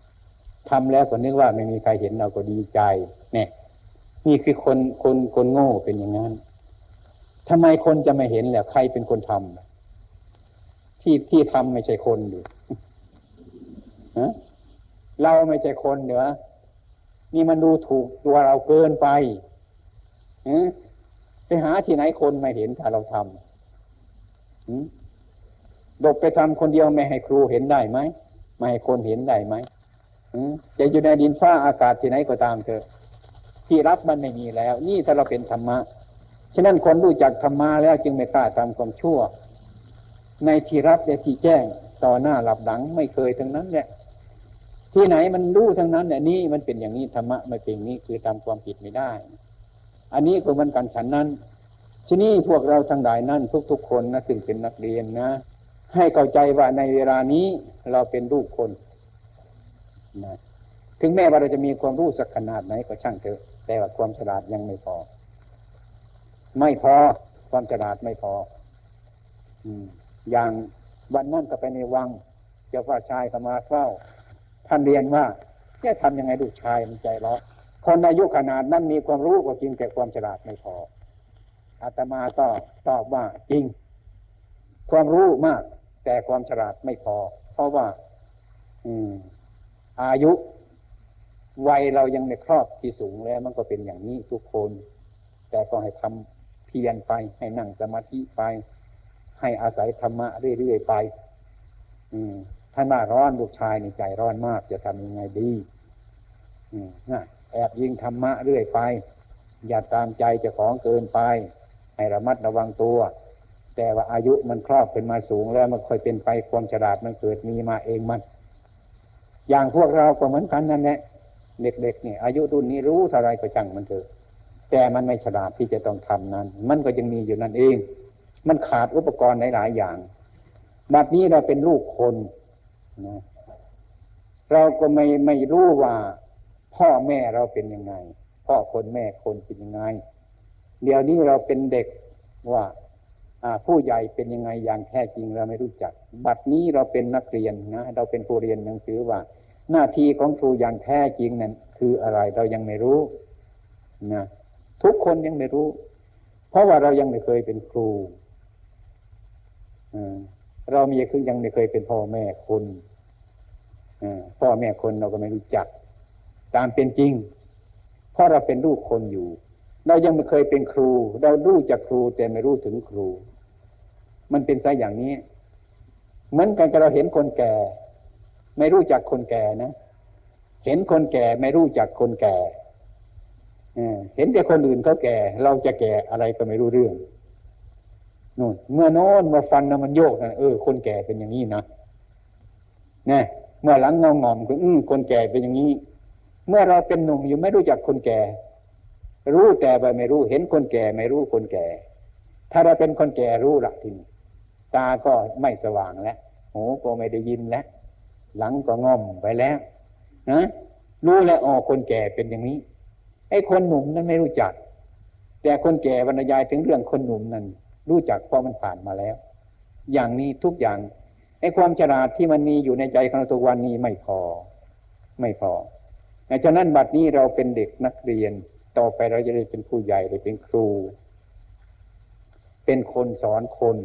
ำทำแล้วก็นึกว่าไม่มีใครเห็นเราก็ดีใจ เนี่ย นี่คือคนคนคนโง่เป็นอย่างนั้นทำไมคนจะไม่เห็นแล้วใครเป็นคนทำที่ที่ทำไม่ใช่คนดูฮะเราไม่ใช่คนเหนือนี่มันดูถูกตัวเราเกินไปไปหาที่ไหนคนไม่เห็นถ้าเราทำ ดบไปทำคนเดียวไม่ให้ครูเห็นได้ไหมไม่ให้คนเห็นได้ไหมจะอยู่ในดินฟ้าอากาศที่ไหนก็ตามเถอะที่รับมันไม่มีแล้ว นี่ถ้าเราเป็นธรรมะฉะนั้นคนรู้จักธรรมะแล้วจึงไม่กล้าทำความชั่ว ในที่รับและที่แจ้งต่อหน้าหลับหลังไม่เคยทั้งนั้นแหละที่ไหนมันรู้ทั้งนั้นเนี่ยนี่มันเป็นอย่างนี้ธรรมะไม่เป็นนี้คือทำความผิดไม่ได้ อันนี้ก็มันกันฉันนั้นที่นี่พวกเราทั้งหลายนั่นทุกๆคนนะถึงเป็นนักเรียนนะ ให้เข้าใจว่าในเวลานี้เราเป็นลูกคนนะถึงแม้ว่าเราจะมีความรู้สักขนาดไหนก็ช่างเถอะ แต่ว่าความฉลาดยังไม่พอ ไม่พอ ความฉลาดไม่พอ อืม อย่างวันนั้นก็ไปในวัง เจ้าว่าชายก็มาเฝ้า ท่านเรียนว่าจะทำยังไงลูกชายมันใจร้อนคนอายุขนาดนั้นมีความรู้ก็จริงแต่ความฉลาดไม่พออาตมาก็ตอบว่าจริง ความรู้มาก แต่ความฉลาดไม่พอ เพราะว่า อืม อายุ วัยเรายังไม่ครอบที่สูงแล้ว มันก็เป็นอย่างนี้ทุกคน แต่ก็ให้ทำเพียรไป ให้นั่งสมาธิไป ให้อาศัยธรรมะเรื่อยๆไป อืมท่านว่าร้อนลูกชายในใจร้อนมากจะทำยังไงดี อืมนะแอบยิงธรรมะเรื่อยไป อย่าตามใจเจ้าของเกินไป ให้ระมัดระวังตัว แต่ว่าอายุมันครอบขึ้นมาสูงแล้วมันค่อยเป็นไปความฉลาดมันเกิดมีมาเองมัน อย่างพวกเราก็เหมือนกันนั่นแหละเด็กๆเนี่ยอายุรุ่นนี้รู้เท่าไรก็จังมันเถอะแต่มันไม่ฉลาดที่จะต้องทำนั้น มันก็ยังมีอยู่นั่นเอง มันขาดอุปกรณ์หลายๆอย่างบัดนี้เราเป็นลูกคนนะเราก็ไม่ไม่รู้ว่า พ่อแม่เราเป็นยังไง พ่อคนแม่คนเป็นยังไง เดี๋ยวนี้เราเป็นเด็กว่า ผู้ใหญ่เป็นยังไงอย่างแท้จริงเราไม่รู้จัก บัดนี้เราเป็นนักเรียนนะเราเป็นผู้เรียนหนังสือว่า หน้าที่ของครูอย่างแท้จริงนั้นคืออะไรเรายังไม่รู้นะทุกคนยังไม่รู้ เพราะว่าเรายังไม่เคยเป็นครูเรามีคือยังไม่เคยเป็นพ่อแม่คนพ่อแม่คนเราก็ไม่รู้จัก ตามเป็นจริง เพราะเราเป็นลูกคนอยู่ เรายังไม่เคยเป็นครู เรารู้จักครูแต่ไม่รู้ถึงครู มันเป็นไซอย่างนี้ เหมือนกันกับเราเห็นคนแก่ ไม่รู้จักคนแก่นะ เห็นคนแก่ไม่รู้จักคนแก่เห็นแต่คนอื่นเขาแก่ เราจะแก่อะไรก็ไม่รู้เรื่องนู่นเมื่อโน้นมาฟันนะมันโยกนะเออคนแก่เป็นอย่างนี้นะนี่เมื่อหลังงองอมคืออืคนแก่เป็นอย่างนี้ เมื่อเราเป็นหนุ่มอยู่ไม่รู้จักคนแก่ รู้แต่ไปไม่รู้ เห็นคนแก่ไม่รู้คนแก่ ถ้าเราเป็นคนแก่รู้ละทีนี้ตาก็ไม่สว่างแล้วหูก็ไม่ได้ยินแล้วหลังก็ง่อมไปแล้วนะรู้แล้วอ๋อคนแก่เป็นอย่างนี้ไอ้คนหนุ่มนั้นไม่รู้จัก แต่คนแก่บรรยายถึงเรื่องคนหนุ่มนั้น รู้จักเพราะมันผ่านมาแล้ว อย่างนี้ทุกอย่างไอ้ความฉลาดที่มันมีอยู่ในใจของเราตัววันนี้ไม่พอ ไม่พอฉะนั้นบัดนี้เราเป็นเด็กนักเรียน ต่อไปเราจะได้เป็นผู้ใหญ่ได้เป็นครู เป็นคนสอนคน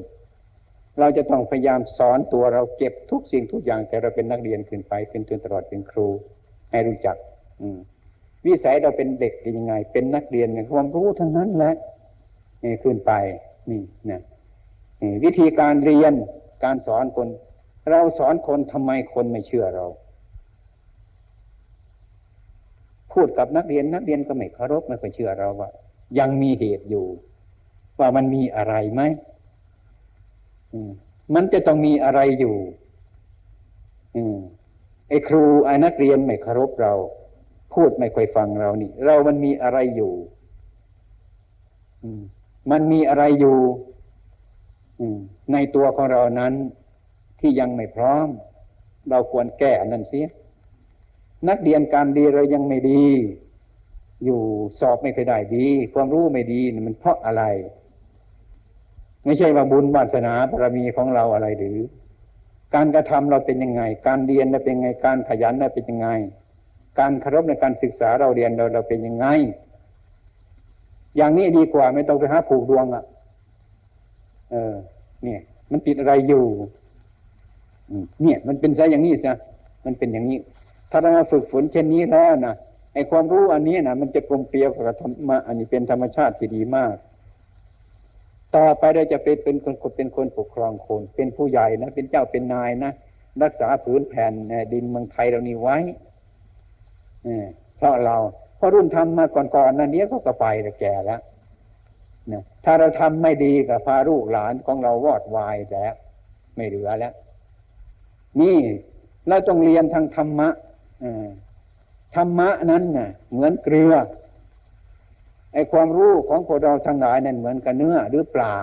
เราจะต้องพยายามสอนตัวเราเก็บทุกสิ่งทุกอย่างแต่เราเป็นนักเรียนขึ้นไปเป็นจนตลอดเป็นครู ให้รู้จัก อืวิสัยเราเป็นเด็กยังไง เป็นนักเรียนไงความรู้ทั้งนั้นแหละนี่ขึ้นไปนี่นะวิธีการเรียนการสอนคน เราสอนคนทำไมคนไม่เชื่อเรา พูดกับนักเรียนนักเรียนก็ไม่เคารพไม่ค่อยเชื่อเราว่า ยังมีเหตุอยู่ ว่ามันมีอะไรไหมมันจะต้องมีอะไรอยู่ไอ้ครูไอ้นักเรียนไม่เคารพเรา พูดไม่ค่อยฟังเรานี่ เรามันมีอะไรอยู่มันมีอะไรอยู่ในตัวของเรานั้น ที่ยังไม่พร้อม เราควรแก้อันนั้นเสีย นักเรียนการดีเรายังไม่ดี อยู่สอบไม่เคยได้ดี ความรู้ไม่ดีมันเพราะอะไร ไม่ใช่ว่าบุญวาสนาบารมีของเราอะไรหรือ การกระทำเราเป็นยังไง การเรียนเราเป็นยังไงการขยันเราเป็นยังไง การเคารพในการศึกษาเราเรียนเราเราเป็นยังไง อย่างนี้ดีกว่าไม่ต้องไปหาผูกดวงอะ่ะ เออ เนี่ย มันติดอะไรอยู่เนี่ย มันเป็นซะอย่างนี้ซะมันเป็นอย่างนี้ ถ้าเราฝึกฝนเช่นนี้แล้วนะไอความรู้อันนี้นะมันจะกลมเกลียวกับธรรมะอันนี้เป็นธรรมชาติที่ดีมาก ต่อไปเราจะเป็นเป็นคนเป็นคนปกครองคน เป็นผู้ใหญ่นะเป็นเจ้าเป็นนายนะรักษาผืนแผ่นดินเมืองไทยเรานี่ไว้เพราะเราเพราะรุ่นทำมาก่อนๆนั้นเนี้ยเขาก็ไปแต่แก่แล้วนะถ้าเราทำไม่ดีกับพาลูกหลานของเราวอดวายแล้ว ไม่เหลือแล้ว นี่เราต้องเรียนทางธรรมะ ธรรมะนั้นน่ะเหมือนเกลือไอความรู้ของพวกเราทั้งหลายนั่นเหมือนกับเนื้อหรือปลา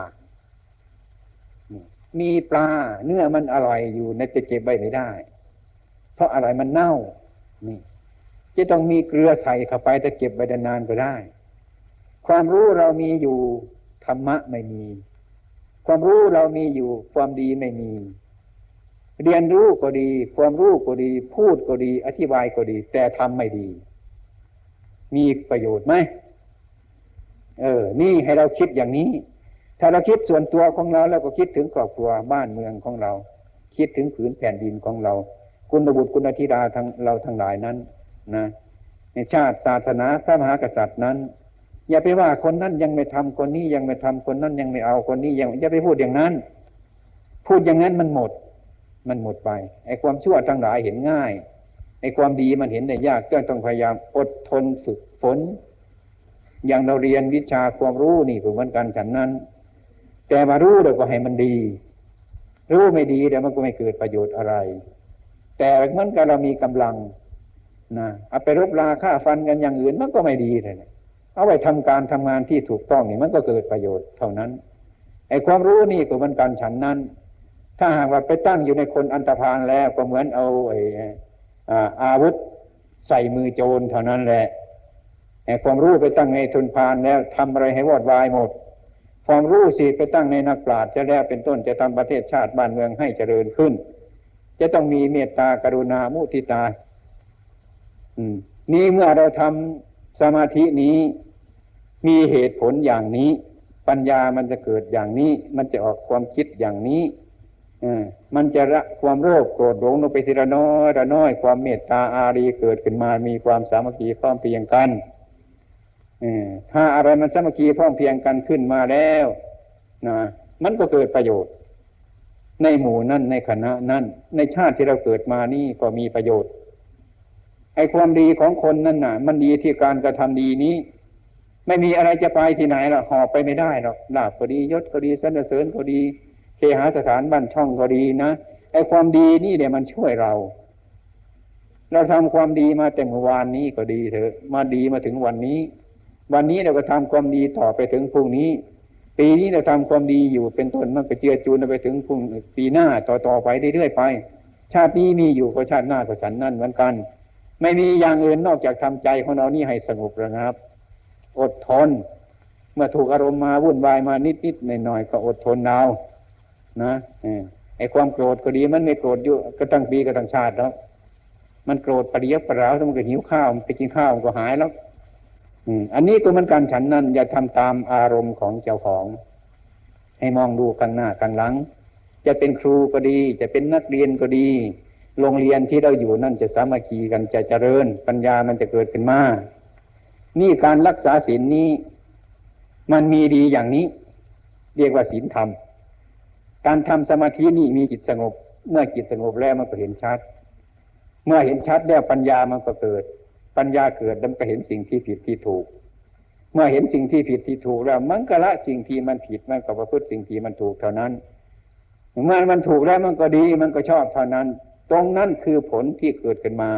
มีปลาเนื้อมันอร่อยอยู่ในจะเก็บไว้ไม่ได้ เพราะอะไรมันเน่า นี่ จะต้องมีเกลือใส่เข้าไปแต่เก็บไว้นานก็ได้ ความรู้เรามีอยู่ธรรมะไม่มี ความรู้เรามีอยู่ความดีไม่มี เรียนรู้ก็ดี ความรู้ก็ดี พูดก็ดี อธิบายก็ดี แต่ทำไม่ดี มีประโยชน์ไหมเออ นี่ให้เราคิดอย่างนี้ ถ้าเราคิดส่วนตัวของเราแล้วก็คิดถึงครอบครัวบ้านเมืองของเรา คิดถึงผืนแผ่นดินของเรา คุณบุตรคุณธิดาทั้งเราทั้งหลายนั้น นะ ในชาติศาสนาพระมหากษัตริย์นั้น อย่าไปว่าคนนั้นยังไม่ทำคนนี้ยังไม่ทำคนนั้นยังไม่เอาคนนี้ยังอย่าไปพูดอย่างนั้น พูดอย่างนั้นมันหมด มันหมดไปไอ้ความชั่วทั้งหลายเห็นง่ายไอ้ความดีมันเห็นได้ยากก็ต้องพยายามอดทนฝึกฝน อย่างเราเรียนวิชาความรู้นี่เหมือนกันฉันนั้น แต่มารู้เดี๋ยวก็ให้มันดี รู้ไม่ดีเดี๋ยวมันก็ไม่เกิดประโยชน์อะไร แต่เหมือนกับเรามีกำลังนะเอาไปรบราฆ่าฟันกันอย่างอื่นมันก็ไม่ดีเลยเอาไปทำการทำงานที่ถูกต้องนี่มันก็เกิดประโยชน์เท่านั้นไอ้ความรู้นี่ก็เหมือนกันฉันนั้น ถ้าหากว่าไปตั้งอยู่ในคนอันตรพานแล้วก็เหมือนเอาไอ้อาวุธใส่มือโจรเท่านั้นแหละความรู้ไปตั้งในทุนพานแล้วทำอะไรให้วอดวายหมด ความรู้สิไปตั้งในนักปราชญ์จะแล้วเป็นต้นจะทำประเทศชาติบ้านเมืองให้เจริญขึ้น จะต้องมีเมตตากรุณามุทิตานี่เมื่อเราทำสมาธินี้ มีเหตุผลอย่างนี้ ปัญญามันจะเกิดอย่างนี้ มันจะออกความคิดอย่างนี้ มันจะละความโรคโกรธหลงลงไปทีละน้อยละน้อยความเมตตาอารีเกิดขึ้นมามีความสามัคคีพร้อมเพียงกันถ้าอะไรมันสามัคคีพร้อมเพียงกันขึ้นมาแล้วนะมันก็เกิดประโยชน์ ในหมู่นั้นในคณะนั้นในชาติที่เราเกิดมานี่ก็มีประโยชน์ไอ้ความดีของคนนั่นน่ะ มันดีที่การกระทำดีนี้ ไม่มีอะไรจะไปที่ไหนหรอกหอบไปไม่ได้หรอกลาบก็ดียศก็ดีสรรเสริญก็ดี เคหาสถานบ้านช่องก็ดีนะไอ้ความดีนี่เดี๋ยมันช่วยเรา เราทำความดีมาแต่เมื่อวานนี้ก็ดีเถอะ มาดีมาถึงวันนี้ วันนี้เราก็ทำความดีต่อไปถึงพรุ่งนี้ ปีนี้เราทำความดีอยู่เป็นต้นมันก็เจือจูนไปถึงพรุ่งปีหน้าต่อต่อไปเรื่อยๆไป ชาตินี้มีอยู่ก็ชาติหน้าก็ฉันนั่นเหมือนกัน ไม่มีอย่างอื่นนอกจากทำใจของเรานี่ให้สงบระงับ อดทน เมื่อถูกอารมณ์มาวุ่นวายมานิดๆหน่อยๆก็อดทนเอา นะไอ้ความโกรธก็ดีมันไม่โกรธอยู่ก็ตั้งปีก็ตั้งชาติแล้วมันโกรธปริยบปราวถ้ามันก็หิวข้าวไปกินข้าวมันก็หายแล้วอันนี้ก็มันการฉันนั้น อย่าทำตามอารมณ์ของเจ้าของ ให้มองดูข้างหน้าข้างหลัง จะเป็นครูก็ดี จะเป็นนักเรียนก็ดี โรงเรียนที่เราอยู่นั่นจะสามัคคีกันจะเจริญ ปัญญามันจะเกิดขึ้นมานี่การรักษาศีลนี้ มันมีดีอย่างนี้ เรียกว่าศีลธรรม การทำสมาธินี่มีจิตสงบ เมื่อจิตสงบแล้วมันก็เห็นชัด เมื่อเห็นชัดแล้วปัญญามันก็เกิด ปัญญาเกิดแล้วก็เห็นสิ่งที่ผิดที่ถูก เมื่อเห็นสิ่งที่ผิดที่ถูกแล้วมันก็ละสิ่งที่มันผิดมันก็ประพฤติสิ่งที่มันถูกเท่านั้นเมื่อมันถูกแล้วมันก็ดีมันก็ชอบเท่านั้น ตรงนั้นคือผลที่เกิดขึ้นมา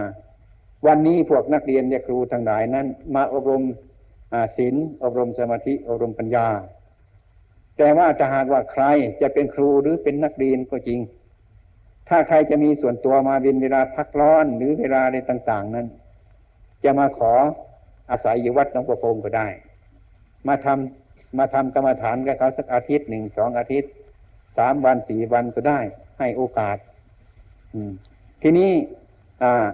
วันนี้พวกนักเรียนและครูทั้งหลายนั้น มาอบรมศีลอบรมสมาธิอบรมปัญญา แต่ว่าถ้าหากว่าใครจะเป็นครูหรือเป็นนักเรียนก็จริง ถ้าใครจะมีส่วนตัวมาเป็นเวลาพักร้อนหรือเวลาอะไรต่าง ๆ นั้น จะมาขออาศัยอยู่วัดหลวงพ่อพงก็ได้ มาทำมาทำกรรมฐานกับเขาสักอาทิตย์หนึ่งสองอาทิตย์สามวันสี่วันก็ได้ ให้โอกาส อืม ทีนี้ อ่า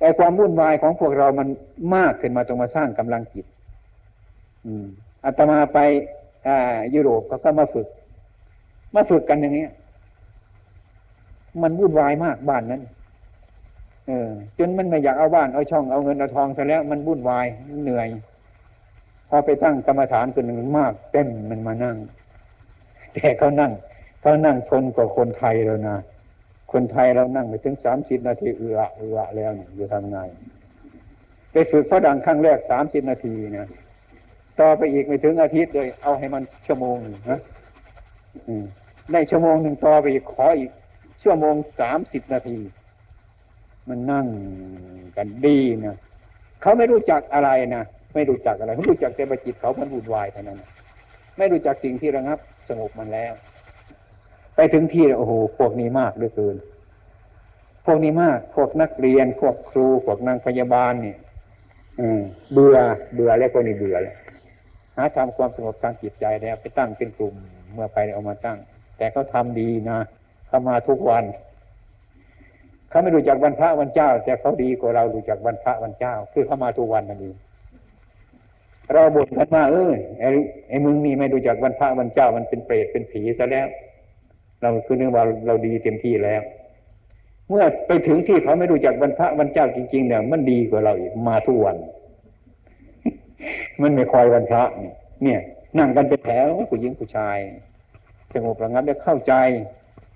ไอ้ความวุ่นวายของพวกเรามันมากขึ้นมาตรงมาสร้างกำลังจิต อืมอาตมาไป ยุโรปเขาก็มาฝึก มาฝึกกันอย่างนี้ย มันวุ่นวายมากบ้านนั้น เออ จนมันไม่อยากเอาบ้านเอาช่องเอาเงินเอาทองซะแล้ว มันวุ่นวายเหนื่อย พอไปตั้งกรรมฐานคนหนึ่งมาก เต็มมันมานั่ง แต่เขานั่งเขานั่งชนกว่าคนไทยแล้วนะคนไทยเรานั่งไปถึงสามสิบนาทีเอือเอือแล้วเนี่ยจะทำไงไปฝึกฝรั่งครั้งแรกสามสิบนาทีนะ ต่อไปอีกไม่ถึงอาทิตย์เลย เอาให้มันชั่วโมงนะในชั่วโมงหนึ่งต่อไปอีกขออีกชั่วโมงสามสิบนาที มันนั่งกันดีนะเขาไม่รู้จักอะไรนะไม่รู้จักอะไรเขารู้จักแต่ประจิตเขามันวุ่นวายเท่านั้นไม่รู้จักสิ่งที่ระงับ สงบมันแล้ว ไปถึงที่โอ้โหพวกนี้มากเหลือเกินพวกนี้มากพวกนักเรียนพวกครูพวกนางพยาบาลเนี่ยอืมเบื่อเบื่อแล้วคนนี้เบื่อแล้ว หาทำความสงบทางจิตใจแล้วไปตั้งเป็นกลุ่มเมื่อไปเอามาตั้ง แต่เขาทาดีนะเขามาทุกวันเขาไม่รู้จักวันพระวันเจ้า แต่เขาดีกว่าเรารู้จักวันพระวันเจ้า คือเขามาทุกวันนั่นเองเราบ่นกันว่าเออไอ้ไอ้มึงนี่ไม่รู้จักวันพระวันเจ้ามันเป็นเปรตเป็นผีซะแล้ว เราคือนึกว่าเราดีเต็มที่แล้ว เมื่อไปถึงที่เขาไม่รู้จักวันพระวันเจ้าจริงๆเนี่ยมันดีกว่าเราอีกมาทุกวัน มันไม่คอยวันพระเนี่ย นั่งกันเป็นแถวผู้หญิงผู้ชาย สงบระงับได้เข้าใจ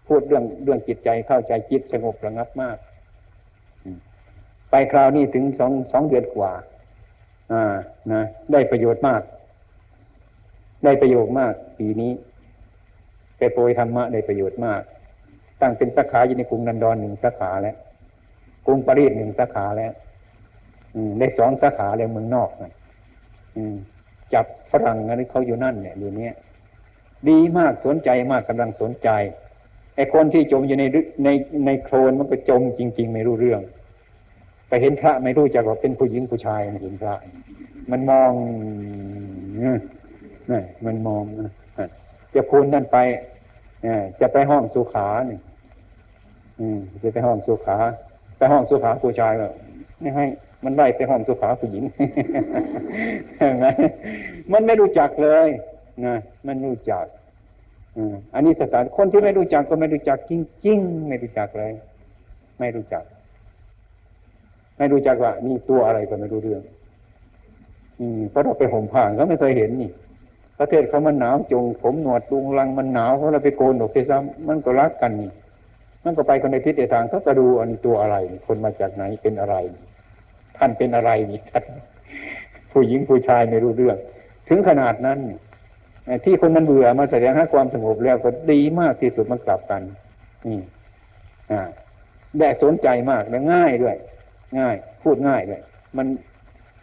พูดเรื่องเรื่องจิตใจเข้าใจจิตสงบระงับมาก ไปคราวนี้ถึงสองสองเดือนกว่า อ่านะได้ประโยชน์มาก ได้ประโยชน์มาก ปีนี้ ไปโปรยธรรมะได้ประโยชน์มาก ตั้งเป็นสาขาอยู่ในกรุงนันดอนหนึ่งสาขาแล้วกรุงปารีสหนึ่งสาขาแล้วได้สองสาขาแล้วเมืองนอกนะ จับฝรั่งอะไรเขาอยู่นั่นเนี่ยอยู่เนี้ยดีมากสนใจมากกำลังสนใจไอ้คนที่จมอยู่ในในในโคลนมันก็จมจริง ๆ ไม่รู้เรื่อง ไปเห็นพระไม่รู้จักว่าเป็นผู้หญิงผู้ชายเห็นพระ มันมองนี่มันมองจะพูนนั่นไปจะไปห้องสุขาเนี่ยจะไปห้องสุขา ไปห้องสุขาผู้ชายก็ไม่ให้ มันไล่ไปห้องสุขาผู้หญิงใช่ไหมมันไม่รู้จักเลยนะมันรู้จักอันนี้สถานคนที่ไม่รู้จักก็ไม่รู้จักจริงๆไม่รู้จักเลย ไม่รู้จัก ไม่รู้จักว่านี่ตัวอะไรก็ไม่รู้เรื่อง อืมเพราะเราไปห่มผ้าเขาไม่เคยเห็นนี่ ประเทศเขามันหนาวจง ผมหนวดดุงลังมันหนาวเพราะเราไปโกนดอกเสียซ้ำมันก็รักกันนี่มันก็ไปคนในทิศในทางเขาก็ดูอันนี้ตัวอะไร คนมาจากไหนเป็นอะไร ท่านเป็นอะไรนี่ท่านผู้หญิงผู้ชายไม่รู้เรื่อง ถึงขนาดนั้นที่คนมันเบื่อมาแสดงให้ความสงบแล้วก็ดีมากที่สุดมันกลับกันนี่อ่าได้สนใจมากและง่ายด้วย ง่าย พูดง่ายเลยมัน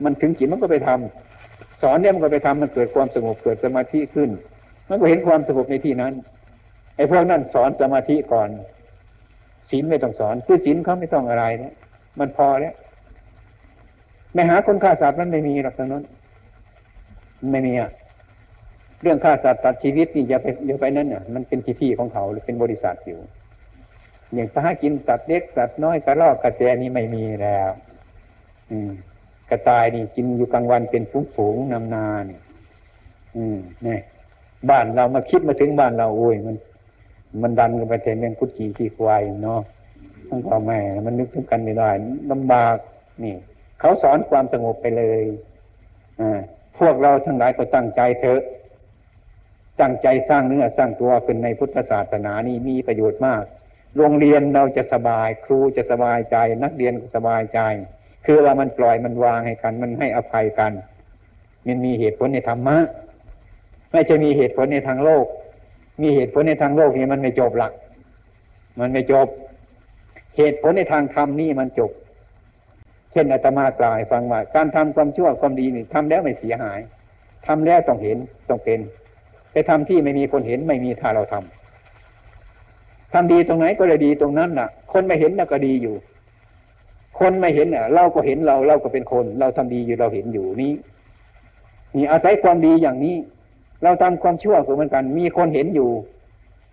มันถึงจิตมันก็ไปทำสอนเนี่ยมันก็ไปทำมันเกิดความสงบเกิดสมาธิขึ้น มันก็เห็นความสงบในที่นั้นไอ้พวกนั้นสอนสมาธิก่อนศีลไม่ต้องสอนคือศีลเขาไม่ต้องอะไรเนี่ยมันพอแล้ว ไม่หาคนฆ่าสัตว์มันไม่มีหรอกตรงนั้นไม่มีอะเรื่องฆ่าสัตว์ตัดชีวิตนี่อย่าไปอย่าไปนั่นเนี่ยมันเป็นที่ที่ของเขาหรือเป็นบริษัทอยู่ อย่างถ้ากินสัตว์เล็กสัตว์น้อยกระรอกกระแตนี่ไม่มีแล้ว อืม กระต่ายนี่กินอยู่กลางวันเป็นฝูงฝูงนำนานี่อืมเนี่ยบ้านเรามาคิดมาถึงบ้านเราโอ้ยมัน มันดันกันไปเทนเรื่องกุจีขี้ควายเนาะทั้งพ่อแม่ มันนึกถึงกันไม่ได้ลำบากนี่ เขาสอนความสงบไปเลยพวกเราทั้งหลายก็ตั้งใจเถอะ ตั้งใจสร้างเนื้อสร้างตัวขึ้นในพุทธศาสนานี่มีประโยชน์มาก โรงเรียนเราจะสบายครูจะสบายใจ นักเรียนก็สบายใจ คือว่ามันปล่อยมันวางให้กัน มันให้อภัยกัน มันมีเหตุผลในธรรมะไม่ใช่มีเหตุผลในทางโลก มีเหตุผลในทางโลกนี่มันไม่จบหลัก มันไม่จบ เหตุผลในทางธรรมนี่มันจบ ช่นอาตมากล่าวให้ฟังว่าการทำความชั่วความดีนี่ทำแล้วไม่เสียหายทำแล้วต้องเห็นต้องเป็น ไปทำที่ไม่มีคนเห็นไม่มีถ้าเราทำทำดีตรงไหนก็เลยดีตรงนั้นน่ะ คนไม่เห็นน่ะก็ดีอยู่ คนไม่เห็นน่ะ เราก็เห็นเราเราก็เป็นคน เราทำดีอยู่เราเห็นอยู่นี้นี่อาศัยความดีอย่างนี้ เราทำความชั่วเหมือนกัน มีคนเห็นอยู่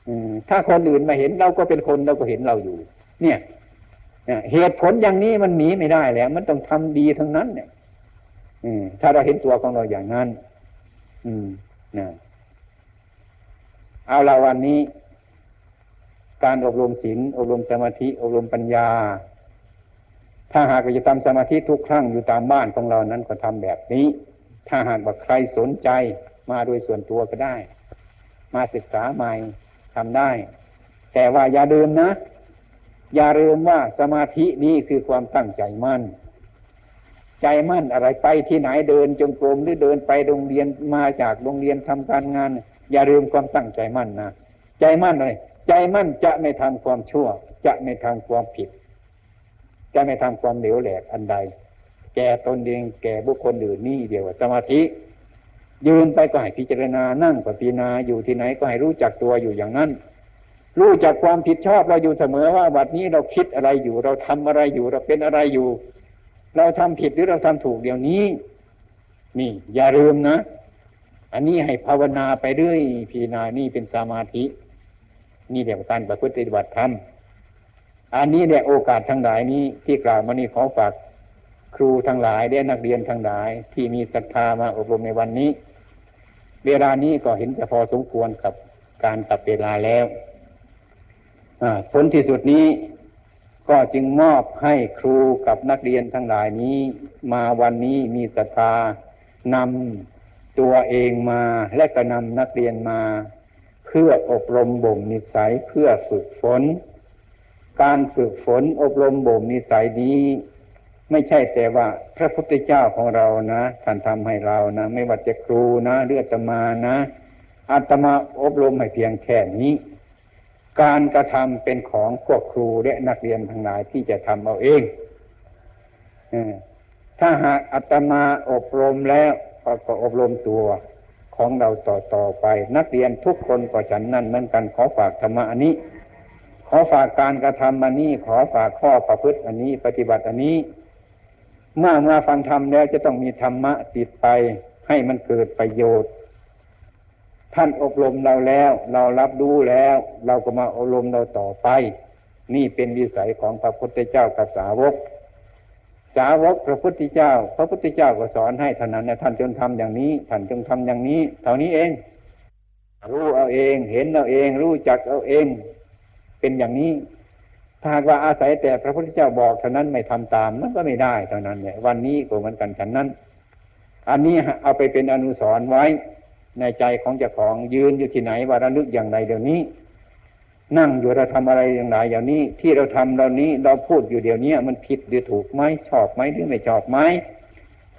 อืมถ้าคนอื่นมาเห็นเราก็เป็นคนเราก็เห็นเราอยู่ เนี่ย เหตุผลอย่างนี้มันหนีไม่ได้แล้ว มันต้องทำดีทั้งนั้น เนี่ยอืถ้าเราเห็นตัวของเราอย่างนั้น อืมนะเอาละวันนี้ การอบรมศีลอบรมสมาธิ อบรมปัญญา ถ้าหากจะทำสมาธิทุกครั้งอยู่ตามบ้านของเรานั้นก็ทำแบบนี้ ถ้าหากว่าใครสนใจมาโดยส่วนตัวก็ได้ มาศึกษาใหม่ทำได้ แต่ว่าอย่าลืมนะ อย่าลืมว่าสมาธินี้คือความตั้งใจมั่น ใจมั่นอะไรไปที่ไหนเดินจงกรมหรือเดินไปโรงเรียนมาจากโรงเรียนทำการงาน อย่าลืมความตั้งใจมั่นนะใจมั่นอะไรใจมั่นจะไม่ทำความชั่ว จะไม่ทำความผิด จะไม่ทำความเหลวแหลกอันใด แก่ตนเองแก่บุคคลอื่นนี่เดียวสมาธิ ยืนไปก็ให้พิจารณานั่งก็พิจารณาอยู่ที่ไหนก็ให้รู้จักตัวอยู่อย่างนั้น รู้จักความผิดชอบเราอยู่เสมอว่าวันนี้เราคิดอะไรอยู่ เราทำอะไรอยู่เราเป็นอะไรอยู่ เราทำผิดหรือเราทำถูกเดี๋ยวนี้ นี่ อย่าลืมนะ อันนี้ให้ภาวนาไปเรื่อยพีนานี่เป็นสมาธิ นี่เรียกว่าการประพฤติปฏิบัติธรรมอันนี้เนี่ยโอกาสทั้งหลายนี้ที่กล่าวมานี่ขอฝากครูทั้งหลายและนักเรียนทั้งหลาย ที่มีศรัทธามาอบรมในวันนี้ เวลานี้ก็เห็นจะพอสมควรกับการตับเวลาแล้ว ผลที่สุดนี้ก็จึงมอบให้ครูกับนักเรียนทั้งหลายนี้ มาวันนี้มีศรัทธานำตัวเองมาและก็นำนักเรียนมา เพื่ออบรมบ่มนิสัยเพื่อฝึกฝน การฝึกฝนอบรมบ่มนิสัยนี้ ไม่ใช่แต่ว่าพระพุทธเจ้าของเรานะท่านทำให้เรานะ ไม่ว่าจะครูนะเลือดตมานะอาตมาอบรมให้เพียงแค่นี้ การกระทำเป็นของพวกครูและนักเรียนทั้งหลายที่จะทำเอาเองถ้าหากอาตมาอบรมแล้วก็อบรมตัวของเราต่อต่อไป นักเรียนทุกคนก็ฉันนั่นเหมือนกันขอฝากธรรมะอันนี้ ขอฝากการกระทำอันนี้ ขอฝากข้อประพฤติอันนี้ ปฏิบัติอันนี้ เมื่อมาฟังธรรมแล้วจะต้องมีธรรมะติดไปให้มันเกิดประโยชน์ ท่านอบรมเราแล้ว เรารับรู้แล้ว เราก็มาอบรมเราต่อไป นี่เป็นวิสัยของพระพุทธเจ้ากับสาวก สาวกพระพุทธเจ้า พระพุทธเจ้าก็สอนให้ท่านนั้นท่านจงทำอย่างนี้ ท่านจงทำอย่างนี้ เท่านี้เอง รู้เอาเองเห็นเอาเอง รู้จักเอาเอง เป็นอย่างนี้ถ้าหากว่าอาศัยแต่พระพุทธเจ้าบอกเท่านั้นไม่ทำตามมันก็ไม่ได้เท่านั้นเนี่ยวันนี้ก็เหมือนกันฉันนั้น อันนี้เอาไปเป็นอนุสรณ์ไว้ ในใจของเจ้าของยืนอยู่ที่ไหนว่าระลึกอย่างไรเดี๋ยวนี้ นั่งอยู่เราทำอะไรอย่างไรอย่างนี้ ที่เราทำเรานี้เราพูดอยู่เดี๋ยวนี้มันผิดหรือถูกไหมชอบไหมหรือไม่ชอบไหม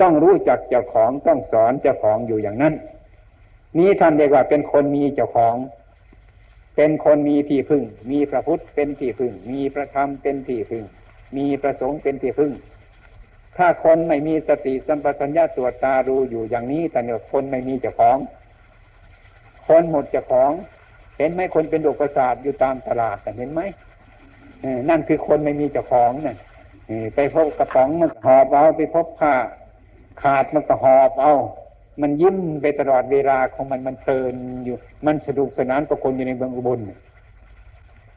ต้องรู้จักเจ้าของต้องสอนเจ้าของอยู่อย่างนั้น นี้ท่านเรียกว่าเป็นคนมีเจ้าของ เป็นคนมีที่พึ่ง มีพระพุทธเป็นที่พึ่ง มีพระธรรมเป็นที่พึ่ง มีพระสงฆ์เป็นที่พึ่งถ้าคนไม่มีสติสัมปชัญญะตรวจตาดูอยู่อย่างนี้แต่เนี่ยคนไม่มีเจ้าของ คนหมดจะของ เห็นไหมคนเป็นโรคประสาทอยู่ตามตลาดเห็นไหมนั่นคือคนไม่มีเจ้าของน่ะไปพบกระป๋องมันหอบเอาไปพบผ้าขาดมันก็หอบเอา มันยิ้มไปตลอดเวลาของมันมันเพลินอยู่ มันสนุกสนานกับคนอยู่ในเมืองอุบล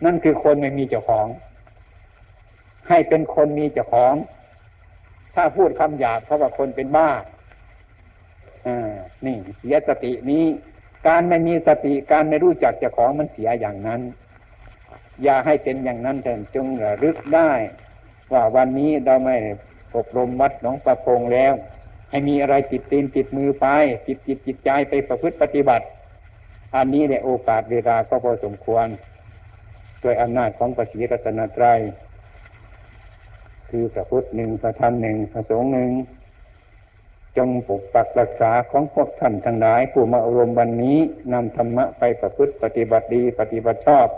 นั่นคือคนไม่มีเจ้าของ ให้เป็นคนมีเจ้าของ ถ้าพูดคำหยาบเพราะว่าคนเป็นบ้าอ่านี่เสียสตินี้ การไม่มีสติการไม่รู้จักเจ้าของมันเสียอย่างนั้น อย่าให้เป็นอย่างนั้นแต่จงระลึกได้ ว่าวันนี้เราไม่อบรมวัดหนองประพงแล้ว ให้มีอะไรติดตีนติดมือไปติดจิตจิตใจไปประพฤติปฏิบัติ อันนี้เนี่ยโอกาสเวลาก็พอสมควรโดยอำนาจของปฏิรัตนตรัยคือพระพุทธหนึ่งพระธรรมหนึ่งพระสงฆ์หนึ่ง จงปกปักรักษาของพวกท่านทั้งหลาย ผู้มาอบรมวันนี้นำธรรมะไปประพฤติปฏิบัติดีปฏิบัติชอบ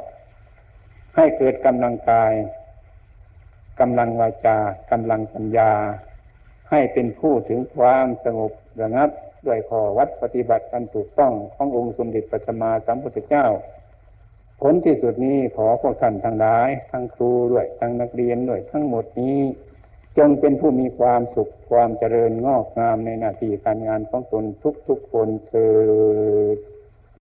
ให้เกิดกำลังกายกำลังวาจากำลังปัญญา ให้เป็นผู้ถึงความสงบระงับด้วยข้อวัดปฏิบัติอันถูกต้องขององค์สมเด็จพระสัมมาสัมพุทธเจ้า ผลที่สุดนี้ขอพวกท่านทั้งหลาย ทั้งครูด้วยทั้งนักเรียนด้วยทั้งหมดนี้ จงเป็นผู้มีความสุขความเจริญงอกงามในหน้าที่การงานของตนทุกๆคนเถิด